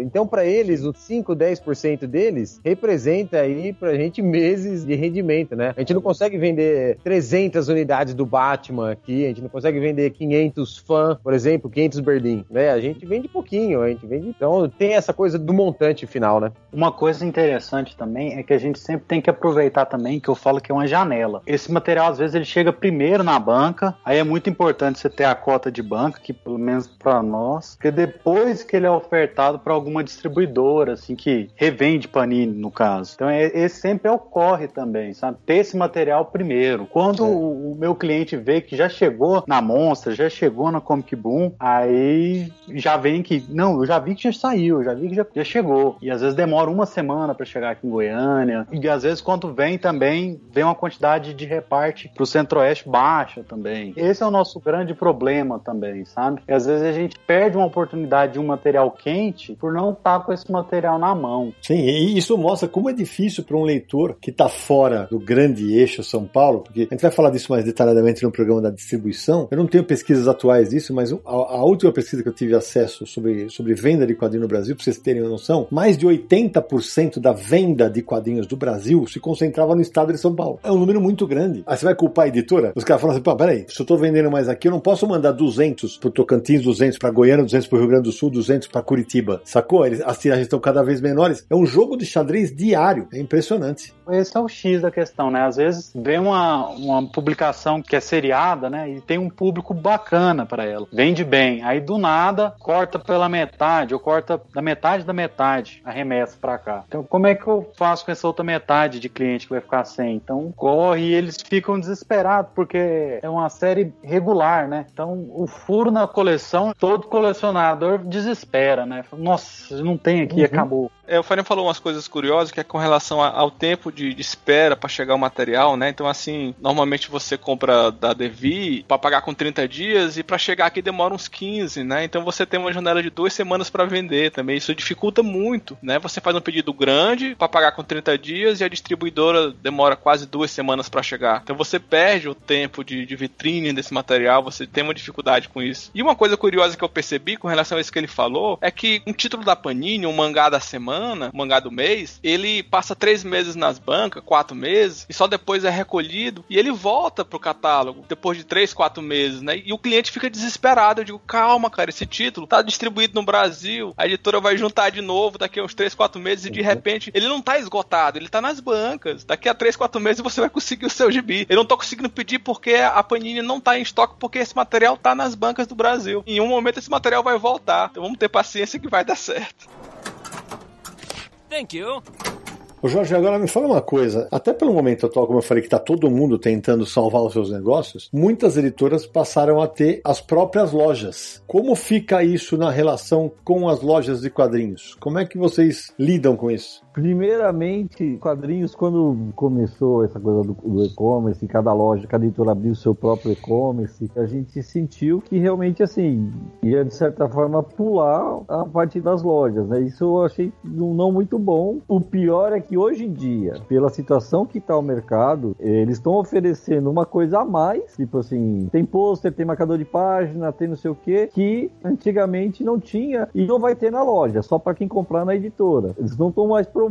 então para eles, os 5, 10% deles representa aí pra gente meses de rendimento, né? A gente não consegue vender 300 unidades do Batman aqui, a gente não consegue vender 500 fã, por exemplo, 500 Berlim, né? A gente vende pouquinho, a gente vende... Então tem essa coisa do montante final, né? Uma coisa interessante também é que a gente sempre tem que aproveitar também, que eu falo que é uma janela. Esse material, às vezes, ele chega primeiro na banca, aí é muito importante você ter a cota de banca, que pelo menos para nós, porque depois que ele é ofertado para alguma distribuidora, assim, que revende Panini, no caso. Então, é- esse sempre ocorre também, sabe? Ter esse material primeiro. Quando o, o meu cliente vê que já chegou na Monster, já chegou na Comic Boom, aí já vem que, não, eu já vi que já saiu, já vi que já, já chegou. E às vezes demora uma semana para chegar aqui em Goiânia. E às vezes quando vem também, vem uma quantidade de reparte pro Centro-Oeste baixa também. Esse é o nosso grande problema também, sabe? E às vezes a gente perde uma oportunidade de um material quente por não estar com esse material na mão. Sim, e isso mostra como é difícil para um leitor que está fora do grande eixo São Paulo, porque a gente vai falar disso mais detalhadamente no programa da distribuição. Eu não tenho pesquisas atuais disso, mas a, a última pesquisa que eu tive acesso sobre, sobre venda de quadrinhos no Brasil, para vocês terem uma noção, mais de 80% da venda de quadrinhos do Brasil se concentrava no estado de São Paulo. É um número muito grande. Aí você vai culpar a editora? Os caras falam assim, pô, peraí, se eu tô vendendo mais aqui, eu não posso mandar 200 pro Tocantins, 200 para Goiânia, 200 pro Rio Grande do Sul, 200 para Curitiba. Sacou? Eles- As tiragens estão cada vez menores. É um jogo de xadrez diário. É impressionante. Esse é o X da questão, né? Às vezes vem uma, uma publicação que é seriada, né? E tem um público bacana para ela. Vende bem. Aí do nada corta pela metade, ou corta da metade da metade a remessa para cá. Então, como é que eu faço com essa outra metade de cliente que vai ficar sem? Então, corre e eles ficam desesperados, porque é uma série regular, né? Então, o furo na coleção, todo colecionador desespera, né? Nossa, não tem aqui, acabou. É, o Farinha falou umas coisas curiosas que é com relação a- ao tempo de, de espera para chegar o material, né? Então, assim, normalmente você compra da Devi para pagar com 30 dias e para chegar aqui demora uns 15, né? Então você tem uma janela de duas semanas para vender também. Isso dificulta muito, né? Você faz um pedido grande para pagar com 30 dias e a distribuidora demora quase duas semanas para chegar. Então você perde o tempo de, de vitrine desse material, você tem uma dificuldade com isso. E uma coisa curiosa que eu percebi com relação a isso que ele falou é que um título da Panini, um mangá da semana, um mangá do mês, ele passa três meses nas bancas, quatro meses, e só depois é recolhido e ele volta pro catálogo depois de três, quatro meses, né? E o cliente fica desesperado. Eu digo, calma, cara, esse título tá distribuído no Brasil, a editora vai juntar de novo daqui a uns três, quatro meses e de repente ele não tá esgotado, ele tá nas bancas. Daqui a três, quatro meses você vai conseguir o seu gibi. Eu não tô conseguindo pedir porque a Panini não tá em estoque porque esse material tá nas bancas do Brasil. Em um momento esse material vai voltar. Então vamos ter paciência que vai dar certo. Thank you. Ô Jorge, agora me fala uma coisa. Até pelo momento atual, como eu falei, que está todo mundo tentando salvar os seus negócios, muitas editoras passaram a ter as próprias lojas. Como fica isso na relação com as lojas de quadrinhos? Como é que vocês lidam com isso? Primeiramente, quadrinhos, quando começou essa coisa do, do e-commerce, cada loja, cada editora abriu seu próprio e-commerce, a gente sentiu que realmente, assim, ia de certa forma pular a parte das lojas, né? Isso eu achei não muito bom. O pior é que hoje em dia, pela situação que está o mercado, eles estão oferecendo uma coisa a mais, tipo assim, tem pôster, tem marcador de página, tem não sei o que, que antigamente não tinha e não vai ter na loja, só para quem comprar na editora. Eles não estão mais promovendo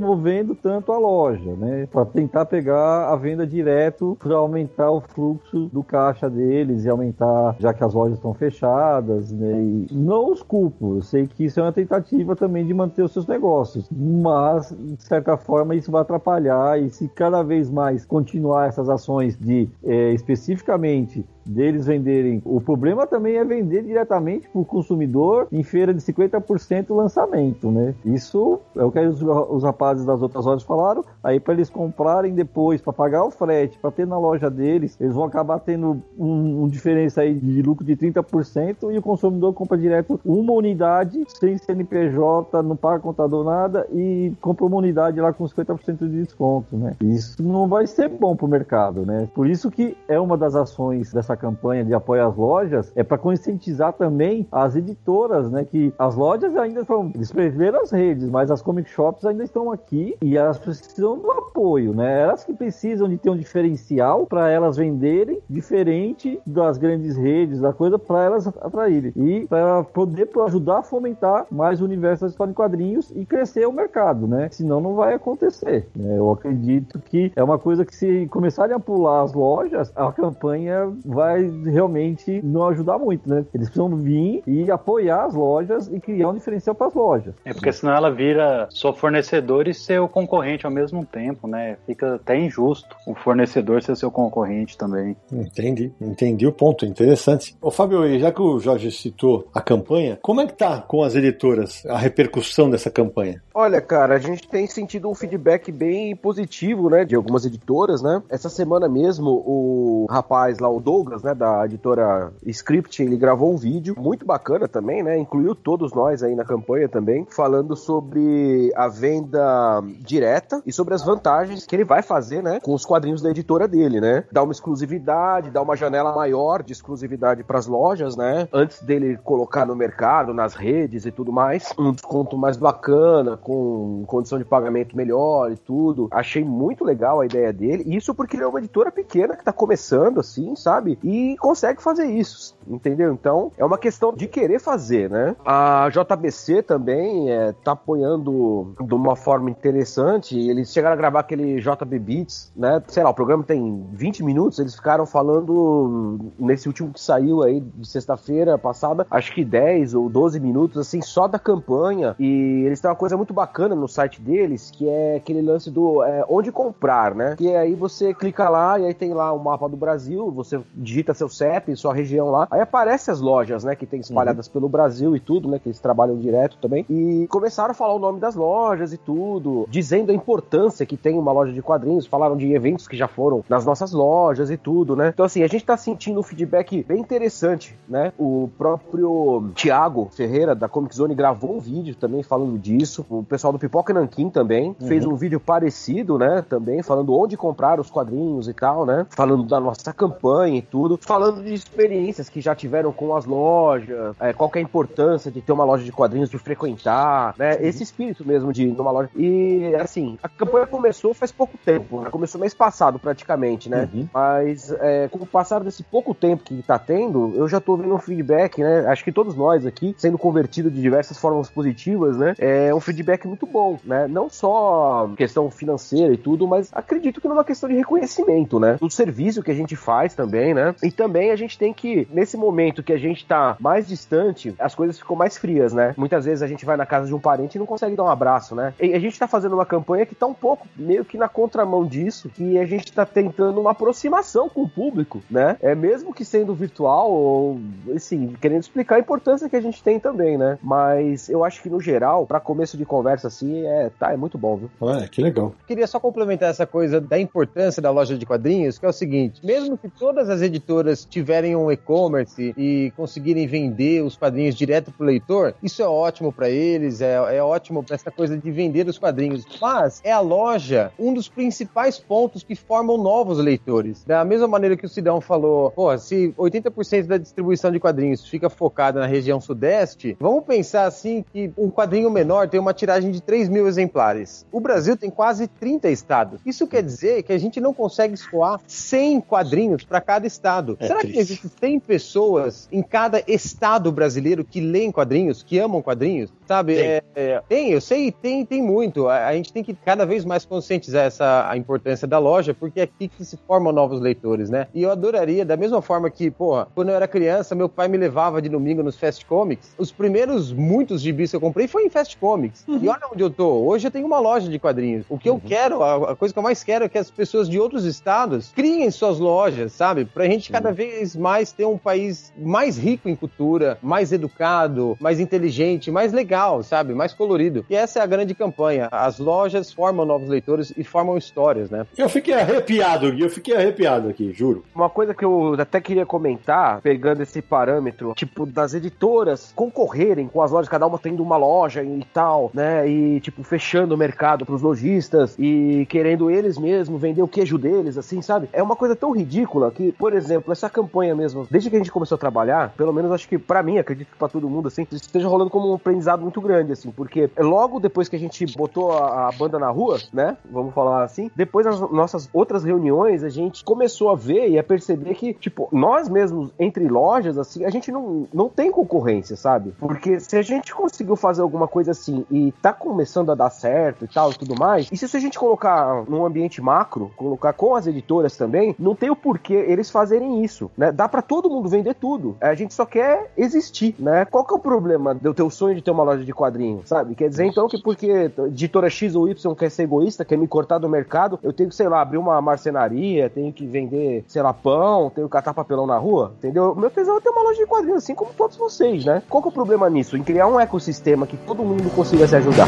tanto a loja, né? Para tentar pegar a venda direto para aumentar o fluxo do caixa deles e aumentar, já que as lojas estão fechadas, né? E não os culpo, eu sei que isso é uma tentativa também de manter os seus negócios, mas de certa forma isso vai atrapalhar e se cada vez mais continuar essas ações de eh, especificamente deles venderem. O problema também é vender diretamente para o consumidor em feira de 50% lançamento, né? Isso é o que os, os rapazes das outras lojas falaram. Aí para eles comprarem depois, para pagar o frete, para ter na loja deles, eles vão acabar tendo um, um diferença aí de lucro de 30% e o consumidor compra direto uma unidade sem CNPJ, não paga contador nada e compra uma unidade lá com 50% de desconto, né? Isso não vai ser bom para o mercado, né? Por isso que é uma das ações dessa campanha de apoio às lojas, é para conscientizar também as editoras, né? Que as lojas ainda estão, eles preveram as redes, mas as comic shops ainda estão aqui e elas precisam do apoio, né? Elas que precisam de ter um diferencial para elas venderem diferente das grandes redes, da coisa, para elas atraírem e para poder ajudar a fomentar mais o universo da história em quadrinhos e crescer o mercado, né? Senão não vai acontecer. Né? Eu acredito que é uma coisa que se começarem a pular as lojas, a campanha vai realmente não ajudar muito, né? Eles precisam vir e apoiar as lojas e criar um diferencial para as lojas. É porque senão ela vira só fornecedor e seu concorrente ao mesmo tempo, né? Fica até injusto o fornecedor ser seu concorrente também. Entendi, entendi o ponto, interessante. Ô Fábio, já que o Jorge citou a campanha, como é que tá com as editoras a repercussão dessa campanha? Olha, cara, a gente tem sentido um feedback bem positivo, né, de algumas editoras, né? Essa semana mesmo, o rapaz lá, o Douglas, né, da editora Script, ele gravou um vídeo muito bacana também, né? Incluiu todos nós aí na campanha também, falando sobre a venda direta e sobre as vantagens que ele vai fazer, né, com os quadrinhos da editora dele, né? Dar uma exclusividade, dar uma janela maior de exclusividade para as lojas, né? Antes dele colocar no mercado, nas redes e tudo mais, um desconto mais bacana, com condição de pagamento melhor e tudo. Achei muito legal a ideia dele. Isso porque ele é uma editora pequena que tá começando, assim, sabe? E consegue fazer isso, entendeu? Então, é uma questão de querer fazer, né? A JBC também é, tá apoiando de uma forma interessante. Eles chegaram a gravar aquele JB Beats, né? Sei lá, o programa tem 20 minutos, eles ficaram falando nesse último que saiu aí de sexta-feira passada, acho que 10 ou 12 minutos, assim, só da campanha. E eles têm uma coisa muito bacana no site deles, que é aquele lance do é, onde comprar, né? Que aí você clica lá e aí tem lá o mapa do Brasil, você digita seu CEP, sua região lá, aí aparece as lojas, né, que tem espalhadas uhum. pelo Brasil e tudo, né, que eles trabalham direto também, e começaram a falar o nome das lojas e tudo, dizendo a importância que tem uma loja de quadrinhos, falaram de eventos que já foram nas nossas lojas e tudo, né? Então assim, a gente tá sentindo um feedback bem interessante, né? O próprio Thiago Ferreira da Comic Zone gravou um vídeo também falando disso, o pessoal do Pipoca Nankin também uhum. fez um vídeo parecido, né? Também falando onde comprar os quadrinhos e tal, né? Falando da nossa campanha e tudo, falando de experiências que já tiveram com as lojas, é, qual é a importância de ter uma loja de quadrinhos, de frequentar, né? Esse espírito mesmo de ir numa loja. E assim, a campanha começou faz pouco tempo, né? começou mês passado praticamente, né? Uhum. Mas é, com o passar desse pouco tempo que tá tendo, eu já tô vendo um feedback, né? Acho que todos nós aqui, sendo convertido de diversas formas positivas, né? É um feedback muito bom, né? Não só questão financeira e tudo, mas acredito que numa questão de reconhecimento, né? Do serviço que a gente faz também, né? E também a gente tem que, nesse momento que a gente tá mais distante, as coisas ficam mais frias, né? Muitas vezes a gente vai na casa de um parente e não consegue dar um abraço, né? E a gente tá fazendo uma campanha que tá um pouco meio que na contramão disso, que a gente tá tentando uma aproximação com o público, né? É mesmo que sendo virtual ou, assim, querendo explicar a importância que a gente tem também, né? Mas eu acho que no geral, para começo de conversa assim, é, tá, é muito bom, viu? Olha, que legal. Queria só complementar essa coisa da importância da loja de quadrinhos, que é o seguinte: mesmo que todas as editoras tiverem um e-commerce e conseguirem vender os quadrinhos direto pro leitor, isso é ótimo para eles, é, é ótimo para essa coisa de vender os quadrinhos. Mas é a loja um dos principais pontos que formam novos leitores. Da mesma maneira que o Sidão falou, pô, se 80% da distribuição de quadrinhos fica focada na região sudeste, vamos pensar assim que um quadrinho menor tem uma tiragem de 3 mil exemplares. O Brasil tem quase 30 estados. Isso quer dizer que a gente não consegue escoar 100 quadrinhos para cada estado. É Será triste. que existem 100 pessoas em cada estado brasileiro que leem quadrinhos, que amam quadrinhos? Sabe? Tem, é, é, tem eu sei, tem, tem muito. A, a, gente tem que cada vez mais conscientizar essa, a importância da loja, porque é aqui que se formam novos leitores, né? E eu adoraria, da mesma forma que, porra, quando eu era criança, meu pai me levava de domingo nos Fast Comics. Os primeiros muitos gibis que eu comprei foi em Fast Comics. Uhum. E olha onde eu tô. Hoje eu tenho uma loja de quadrinhos. O que uhum. eu quero, a, a, coisa que eu mais quero é que as pessoas de outros estados criem suas lojas, sabe? Pra gente gente cada vez mais ter um país mais rico em cultura, mais educado, mais inteligente, mais legal, sabe? Mais colorido. E essa é a grande campanha. As lojas formam novos leitores e formam histórias, né? Eu fiquei arrepiado, eu fiquei arrepiado aqui, juro. Uma coisa que eu até queria comentar, pegando esse parâmetro, tipo, das editoras concorrerem com as lojas, cada uma tendo uma loja e tal, né? E, tipo, fechando o mercado pros lojistas e querendo eles mesmos vender o queijo deles, assim, sabe? É uma coisa tão ridícula que, por exemplo, essa campanha mesmo, desde que a gente começou a trabalhar, pelo menos acho que pra mim, acredito que pra todo mundo, assim, esteja rolando como um aprendizado muito grande, assim, porque logo depois que a gente botou a, a banda na rua, né? Vamos falar assim, depois das nossas outras reuniões, a gente começou a ver e a perceber que, tipo, nós mesmos, entre lojas, assim, a gente não, não tem concorrência, sabe? Porque se a gente conseguiu fazer alguma coisa assim e tá começando a dar certo e tal e tudo mais, e se a gente colocar num ambiente macro, colocar com as editoras também, não tem o porquê eles fazerem isso, né? Dá para todo mundo vender tudo. A gente só quer existir, né? Qual que é o problema do teu sonho de ter uma loja de quadrinhos, sabe? Quer dizer então que porque editora X ou Y quer ser egoísta, quer me cortar do mercado, eu tenho que, sei lá, abrir uma marcenaria, tenho que vender, sei lá, pão, tenho que catar papelão na rua, entendeu? Meu tesão é ter uma loja de quadrinhos, assim como todos vocês, né? Qual que é o problema nisso? Em criar um ecossistema que todo mundo consiga se ajudar.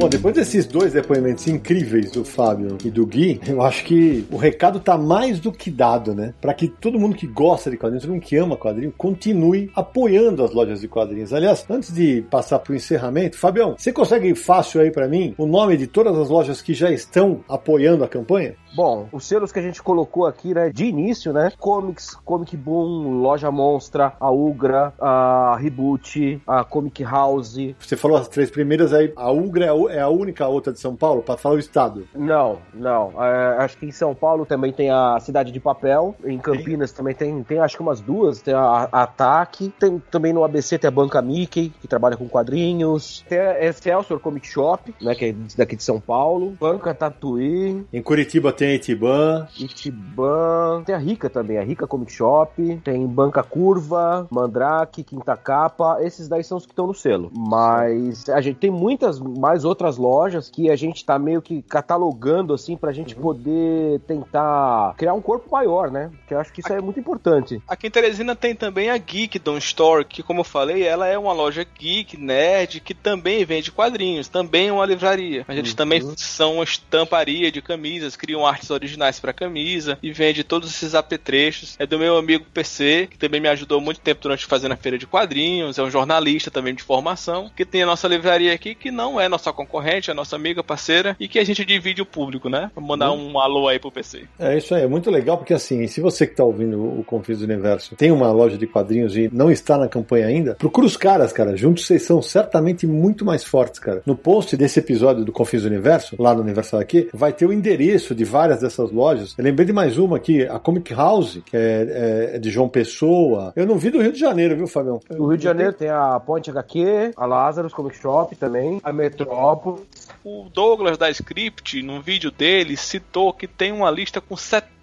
Bom, depois desses dois depoimentos incríveis do Fábio e do Gui, eu acho que o recado tá mais do que dado, né? Para que todo mundo que gosta de quadrinhos, todo mundo que ama quadrinho, continue apoiando as lojas de quadrinhos. Aliás, antes de passar pro encerramento, Fabião, você consegue fácil aí para mim o nome de todas as lojas que já estão apoiando a campanha? Bom, os selos que a gente colocou aqui, né, de início, né, Comics, Comic Boom, Loja Monstra, a Ugra, a Reboot, a Comic House. Você falou as três primeiras aí, a Ugra é a- é única outra de São Paulo, para falar o estado. Não, não. É, acho que em São Paulo também tem a Cidade de Papel. Em Campinas também tem, tem acho que umas duas. Tem a, a Ataque. Tem também no ABC tem a Banca Mickey, que trabalha com quadrinhos. Tem a Excelsior Comic Shop, né, que é daqui de São Paulo. Banca Tatuí. Em Curitiba tem a Itiban, Itiban. Tem a Rica também, a Rica Comic Shop. Tem Banca Curva, Mandrake, Quinta Capa. Esses daí são os que estão no selo. Mas a gente tem muitas mais outras lojas que a gente tá meio que catalogando assim pra gente poder tentar criar um corpo maior, né? Que eu acho que isso é muito importante. Aqui em Teresina tem também a Geekdom Store, que como eu falei, ela é uma loja geek, nerd, que também vende quadrinhos, também é uma livraria. A gente também são uma estamparia de camisas, criam artes originais pra camisa e vende todos esses apetrechos. É do meu amigo PC, que também me ajudou muito tempo durante fazendo a feira de quadrinhos, é um jornalista também de formação, que tem a nossa livraria aqui, que não é nossa concorrente, é nossa amiga, parceira, e que a gente divide o público, né? Vou mandar um alô aí pro PC. É isso aí, é muito legal porque assim, se você que tá ouvindo o Confins do Universo tem uma loja de quadrinhos e não está na campanha ainda, procura os caras, cara. Juntos vocês são certamente muito mais fortes, cara. No post desse episódio do Confins do Universo, lá no Universal aqui, vai ter o endereço de várias dessas lojas. Eu lembrei de mais uma aqui, a Comic House, que é, é de João Pessoa. Eu não vi do Rio de Janeiro, viu, Fabião? No Rio de Janeiro tem a Ponte HQ, a Lazarus Comic Shop também, a Metrópolis. O Douglas da Script, num vídeo dele, citou que tem uma lista com 70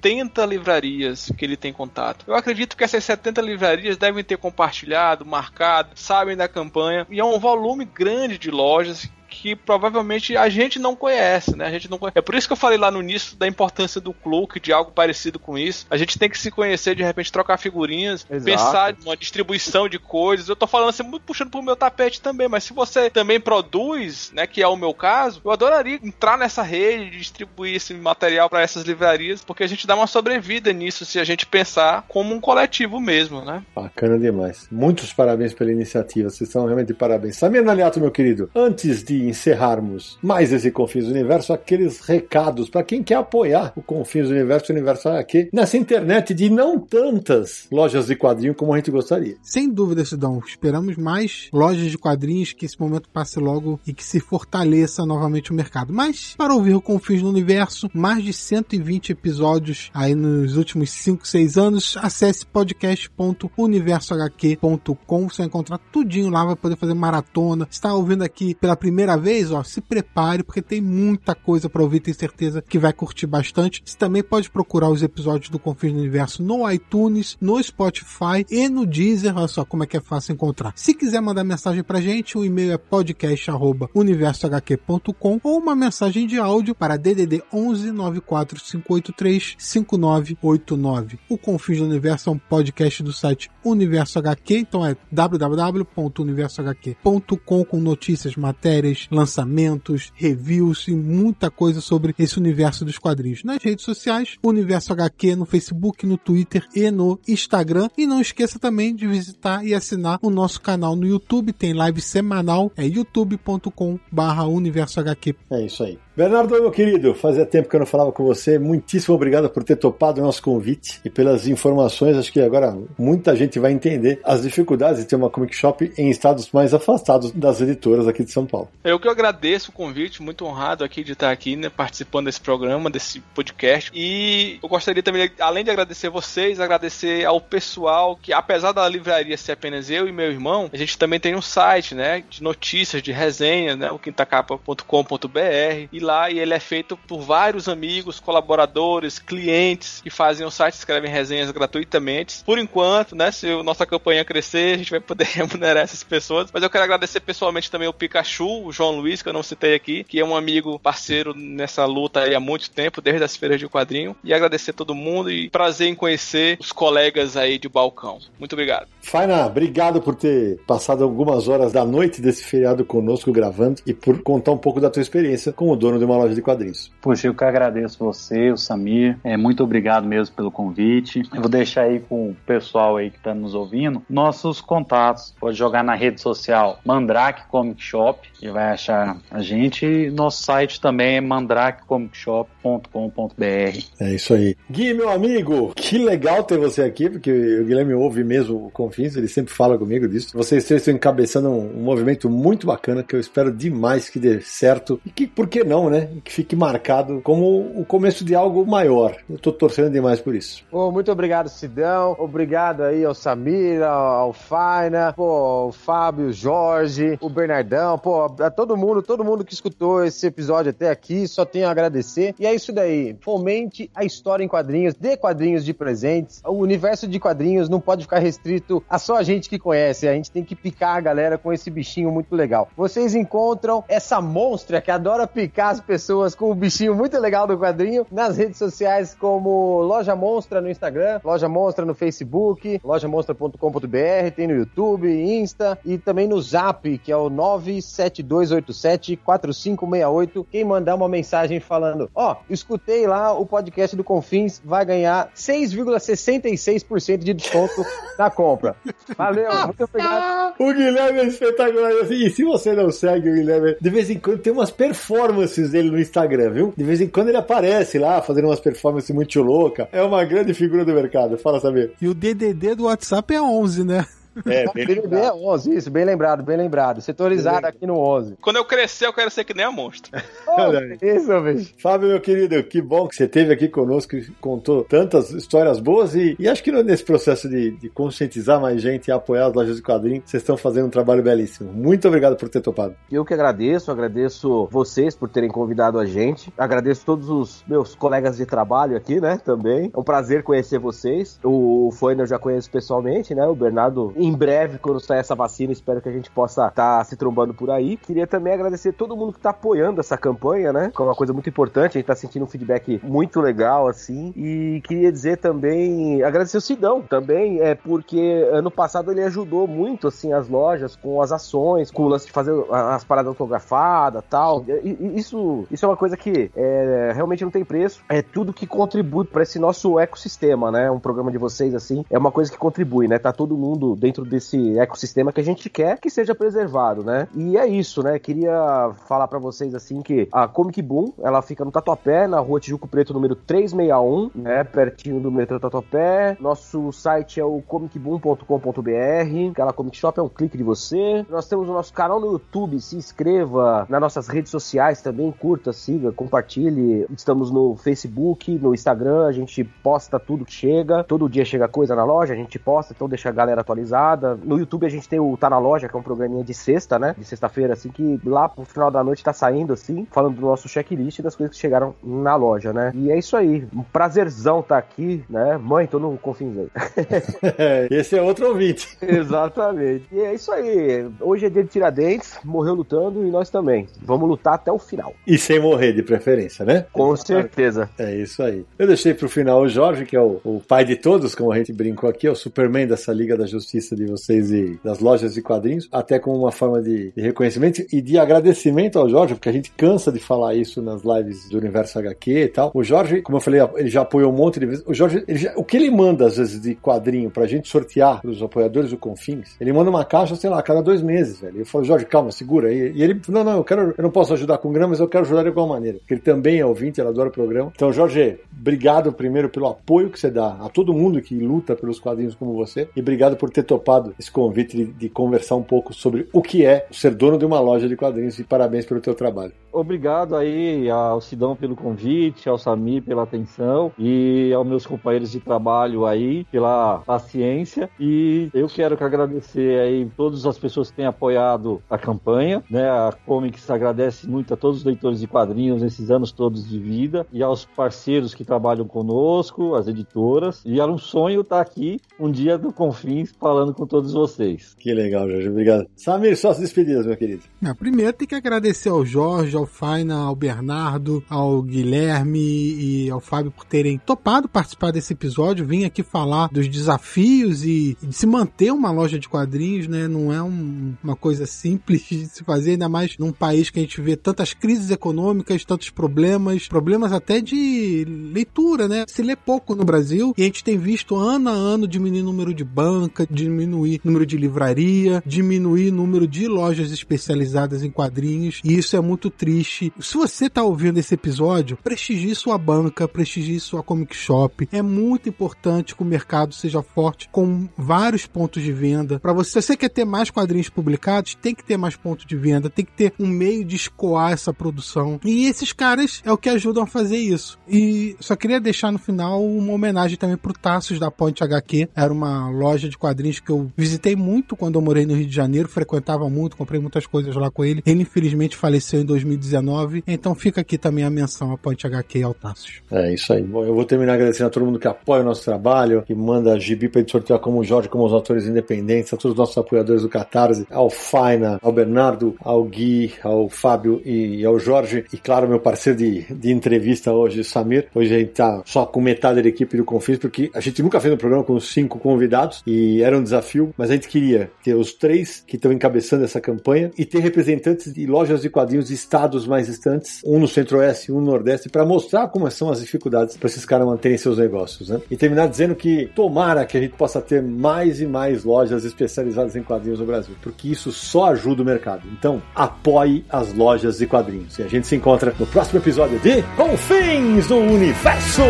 livrarias que ele tem contato. Eu acredito que essas 70 livrarias devem ter compartilhado, marcado, sabem da campanha, e é um volume grande de lojas que provavelmente a gente não conhece, né? A gente não conhece. É por isso que eu falei lá no início da importância do Cloak, de algo parecido com isso. A gente tem que se conhecer, de repente trocar figurinhas, Exato. pensar numa distribuição de coisas. Eu tô falando assim, muito puxando pro meu tapete também, mas se você também produz, né, que é o meu caso, eu adoraria entrar nessa rede, de distribuir esse material para essas livrarias, porque a gente dá uma sobrevida nisso se a gente pensar como um coletivo mesmo, né? Bacana demais. Muitos parabéns pela iniciativa. Vocês são realmente de parabéns. Samir Naliato, meu querido, antes de encerrarmos mais esse Confins do Universo, aqueles recados para quem quer apoiar o Confins do Universo, o Universo aqui, nessa internet de não tantas lojas de quadrinho como a gente gostaria. Sem dúvida, Sidão. Esperamos mais lojas de quadrinhos que esse momento passe logo e que se fortaleça novamente o mercado. Mas, para ouvir o Confins no Universo, mais de 120 episódios aí nos últimos 5, 6 anos, acesse podcast.universohq.com. Você vai encontrar tudinho lá, vai poder fazer maratona. Está ouvindo aqui pela primeira vez, ó, se prepare, porque tem muita coisa para ouvir, tenho certeza que vai curtir bastante. Você também pode procurar os episódios do Confins do Universo no iTunes, no Spotify e no Deezer. Olha só como é que é fácil encontrar. Se quiser mandar mensagem pra gente, o e-mail é podcast@universohq.com ou uma mensagem de áudio para DDD 11 94583 5989. O Confins do Universo é um podcast do site Universo HQ, então é www.universohq.com com notícias, matérias, lançamentos, reviews e muita coisa sobre esse universo dos quadrinhos. Nas redes sociais, Universo HQ no Facebook, no Twitter e no Instagram. E não esqueça também de visitar e assinar o nosso canal no YouTube, tem live semanal, é youtube.com/universo HQ. É isso aí. Bernardo, meu querido, fazia tempo que eu não falava com você. Muitíssimo obrigado por ter topado o nosso convite e pelas informações. Acho que agora muita gente vai entender as dificuldades de ter uma comic shop em estados mais afastados das editoras aqui de São Paulo. Eu que agradeço o convite, muito honrado aqui de estar aqui, né, participando desse programa, desse podcast. E eu gostaria também, além de agradecer vocês, agradecer ao pessoal que, apesar da livraria ser apenas eu e meu irmão, a gente também tem um site, né, de notícias, de resenhas, né, o quintacapa.com.br. E lá e ele é feito por vários amigos, colaboradores, clientes que fazem o site, escrevem resenhas gratuitamente. Por enquanto, né, se a nossa campanha crescer, a gente vai poder remunerar essas pessoas. Mas eu quero agradecer pessoalmente também o Pikachu, o João Luiz, que eu não citei aqui, que é um amigo parceiro nessa luta aí há muito tempo, desde as feiras de quadrinho. E agradecer todo mundo e prazer em conhecer os colegas aí de balcão. Muito obrigado. Faina, obrigado por ter passado algumas horas da noite desse feriado conosco gravando e por contar um pouco da tua experiência como dono de uma loja de quadrinhos. Puxa, eu que agradeço você, o Samir. É, muito obrigado mesmo pelo convite. Eu vou deixar aí com o pessoal aí que está nos ouvindo nossos contatos. Pode jogar na rede social Mandrake Comic Shop e vai achar a gente. E nosso site também é mandrakecomic.shop.com.br. É isso aí. Gui, meu amigo, que legal ter você aqui, porque o Guilherme ouve mesmo o Confins, ele sempre fala comigo disso. Vocês estão encabeçando um, um movimento muito bacana que eu espero demais que dê certo e que, por que não, né? Que fique marcado como o começo de algo maior. Eu tô torcendo demais por isso. Pô, muito obrigado, Sidão. Obrigado aí ao Samir, ao, ao Faina, pô, o Fábio, Jorge, o Bernardão, pô, a todo mundo, todo mundo que escutou esse episódio até aqui, só tenho a agradecer. E é isso daí. Fomente a história em quadrinhos, dê quadrinhos de presentes. O universo de quadrinhos não pode ficar restrito a só a gente que conhece. A gente tem que picar a galera com esse bichinho muito legal. Vocês encontram essa monstra que adora picar as pessoas com um bichinho muito legal do quadrinho nas redes sociais como Loja Monstra no Instagram, Loja Monstra no Facebook, lojamonstra.com.br, tem no YouTube, Insta e também no Zap, que é o 972874568. Quem mandar uma mensagem falando, ó, oh, escutei lá o podcast do Confins, vai ganhar 6,66% de desconto na compra. Valeu, muito obrigado. O Guilherme é espetacular. E se você não segue o Guilherme, de vez em quando tem umas performances dele no Instagram, viu? De vez em quando ele aparece lá, fazendo umas performances muito loucas. É uma grande figura do mercado. Fala, saber. E o DDD do WhatsApp é 11, né? É, bem lembrado. é 11, isso, bem lembrado, bem lembrado. Setorizado bem aqui no 11. Quando eu crescer, eu quero ser que nem a monstro. oh, isso, bicho. Fábio, meu querido, que bom que você esteve aqui conosco e contou tantas histórias boas e, e acho que nesse processo de, de, conscientizar mais gente e apoiar as lojas de quadrinhos, vocês estão fazendo um trabalho belíssimo. Muito obrigado por ter topado. Eu que agradeço, agradeço vocês por terem convidado a gente, agradeço todos os meus colegas de trabalho aqui, né, também. É um prazer conhecer vocês. O Foine eu já conheço pessoalmente, né, o Bernardo em breve, quando sair essa vacina, espero que a gente possa estar tá se trombando por aí. Queria também agradecer todo mundo que está apoiando essa campanha, né? Que é uma coisa muito importante, a gente está sentindo um feedback muito legal, assim. E queria dizer também, agradecer o Sidão também, é porque ano passado ele ajudou muito, assim, as lojas com as ações, com o lance de fazer as paradas autografadas tal. E, isso, isso é uma coisa que é, realmente não tem preço. É tudo que contribui para esse nosso ecossistema, né? Um programa de vocês, assim, é uma coisa que contribui, né? Tá todo mundo dentro dentro desse ecossistema que a gente quer que seja preservado, né? E é isso, né? Queria falar para vocês assim que a Comic Boom, ela fica no Tatuapé, na rua Tijuco Preto, número 361, né? Pertinho do metrô Tatuapé. Nosso site é o comicboom.com.br. Aquela Comic Shop é um clique de você. Nós temos o nosso canal no YouTube, se inscreva nas nossas redes sociais também, curta, siga, compartilhe. Estamos no Facebook, no Instagram, a gente posta tudo que chega. Todo dia chega coisa na loja, a gente posta, então deixa a galera atualizada. No YouTube a gente tem o Tá na Loja, que é um programinha de sexta, né? De sexta-feira, assim, que lá pro final da noite tá saindo, assim, falando do nosso checklist das coisas que chegaram na loja, né? E é isso aí. Um prazerzão tá aqui, né? Mãe, tô no Confins aí. Esse é outro ouvinte. Exatamente. E é isso aí. Hoje é dia de Tiradentes, morreu lutando e nós também. Vamos lutar até o final. E sem morrer, de preferência, né? Com certeza. É isso aí. Eu deixei pro final o Jorge, que é o, o pai de todos, como a gente brincou aqui, é o Superman dessa Liga da Justiça de vocês e das lojas de quadrinhos, até como uma forma de, de reconhecimento e de agradecimento ao Jorge, porque a gente cansa de falar isso nas lives do Universo HQ e tal. O Jorge, como eu falei, ele já apoiou um monte de vezes. O Jorge, já- o que ele manda às vezes de quadrinho pra gente sortear pros apoiadores do Confins, ele manda uma caixa, sei lá, a cada dois meses, velho. Eu falo, Jorge, calma, segura aí. E ele, não, não, eu quero, eu não posso ajudar com grana, mas eu quero ajudar de alguma maneira. Porque ele também é ouvinte, ele adora o programa. Então, Jorge, obrigado primeiro pelo apoio que você dá a todo mundo que luta pelos quadrinhos como você. E obrigado por ter topado esse convite de, de conversar um pouco sobre o que é ser dono de uma loja de quadrinhos. E parabéns pelo teu trabalho. Obrigado aí ao Sidão pelo convite, ao Samir pela atenção e aos meus companheiros de trabalho aí pela paciência. E eu quero que agradecer aí todas as pessoas que têm apoiado a campanha, né? A Comics agradece muito a todos os leitores de quadrinhos nesses anos todos de vida e aos parceiros que trabalham conosco, as editoras. E era um sonho estar aqui um dia do Confins falando com todos vocês. Que legal, Jorge. Obrigado. Samir, suas despedidas, meu querido. Não, primeiro tem que agradecer ao Jorge, ao Faina, ao Bernardo, ao Guilherme e ao Fábio por terem topado participar desse episódio. Vim aqui falar dos desafios e de se manter uma loja de quadrinhos, né? Não é um- uma coisa simples de se fazer, ainda mais num país que a gente vê tantas crises econômicas, tantos problemas, problemas até de leitura, né? Se lê pouco no Brasil e a gente tem visto ano a ano diminuir o número de banca, diminuir o número de livraria, diminuir o número de lojas especializadas em quadrinhos e isso é muito triste. Se você tá ouvindo esse episódio, prestigie sua banca, prestigie sua comic shop. É muito importante que o mercado seja forte com vários pontos de venda. Para você, se você quer ter mais quadrinhos publicados, tem que ter mais pontos de venda, tem que ter um meio de escoar essa produção. E esses caras é o que ajudam a fazer isso. E só queria deixar no final uma homenagem também pro Tassos da Ponte HQ. Era uma loja de quadrinhos que eu visitei muito quando eu morei no Rio de Janeiro, frequentava muito, comprei muitas coisas lá com ele. Ele infelizmente faleceu em 2019, então fica aqui também a menção à Ponte HQ e ao Tassos. É isso aí. Bom, eu vou terminar agradecendo a todo mundo que apoia o nosso trabalho, que manda gibi pra gente sortear como o Jorge, como os autores independentes, a todos os nossos apoiadores do Catarse, ao Faina, ao Bernardo, ao Gui, ao Fábio e ao Jorge, e claro, meu parceiro de, de entrevista hoje, Samir. Hoje a gente tá só com metade da equipe do Confins, porque a gente nunca fez um programa com cinco convidados e era um desafio, mas a gente queria ter os três que estão encabeçando essa campanha e ter representantes de lojas de quadrinhos de estados mais distantes, um no Centro-Oeste e um no Nordeste, para mostrar como são as dificuldades para esses caras manterem seus negócios, né? E terminar dizendo que tomara que a gente possa ter mais e mais lojas especializadas em quadrinhos no Brasil, porque isso só ajuda o mercado. Então, apoie as lojas de quadrinhos. E a gente se encontra no próximo episódio de Confins do Universo!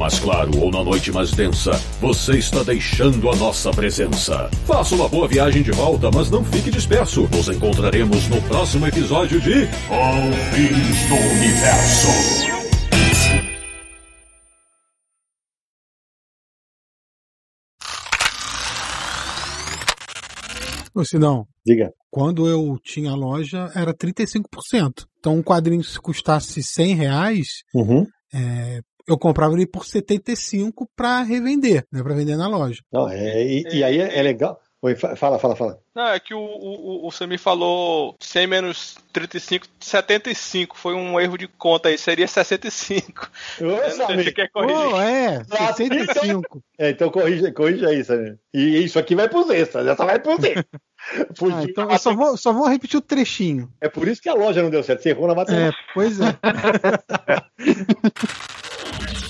Mais claro ou na noite mais densa, você está deixando a nossa presença. Faça uma boa viagem de volta, mas não fique disperso. Nos encontraremos no próximo episódio de Confins do Universo. Se não, Diga. quando eu tinha loja era 35%. Então um quadrinho se custasse 100 reais, Uhum. é, eu comprava ele por 75 para revender, né, para vender na loja. Não, é, e, e aí é, é legal. Oi, fa- fala, fala, fala. Não, é que o, o, o Samir falou 100 menos 35, 75. Foi um erro de conta aí, seria 65. Ô, Eu não sei se Samir. você quer corrigir. Pô, é, Ah, 65. É, então corrija, corrija isso, né? E isso aqui vai pros extras, essa vai pros extras. Ah, então eu só vou, só vou repetir o trechinho. É por isso que a loja não deu certo. Você errou na É, matemática. pois é.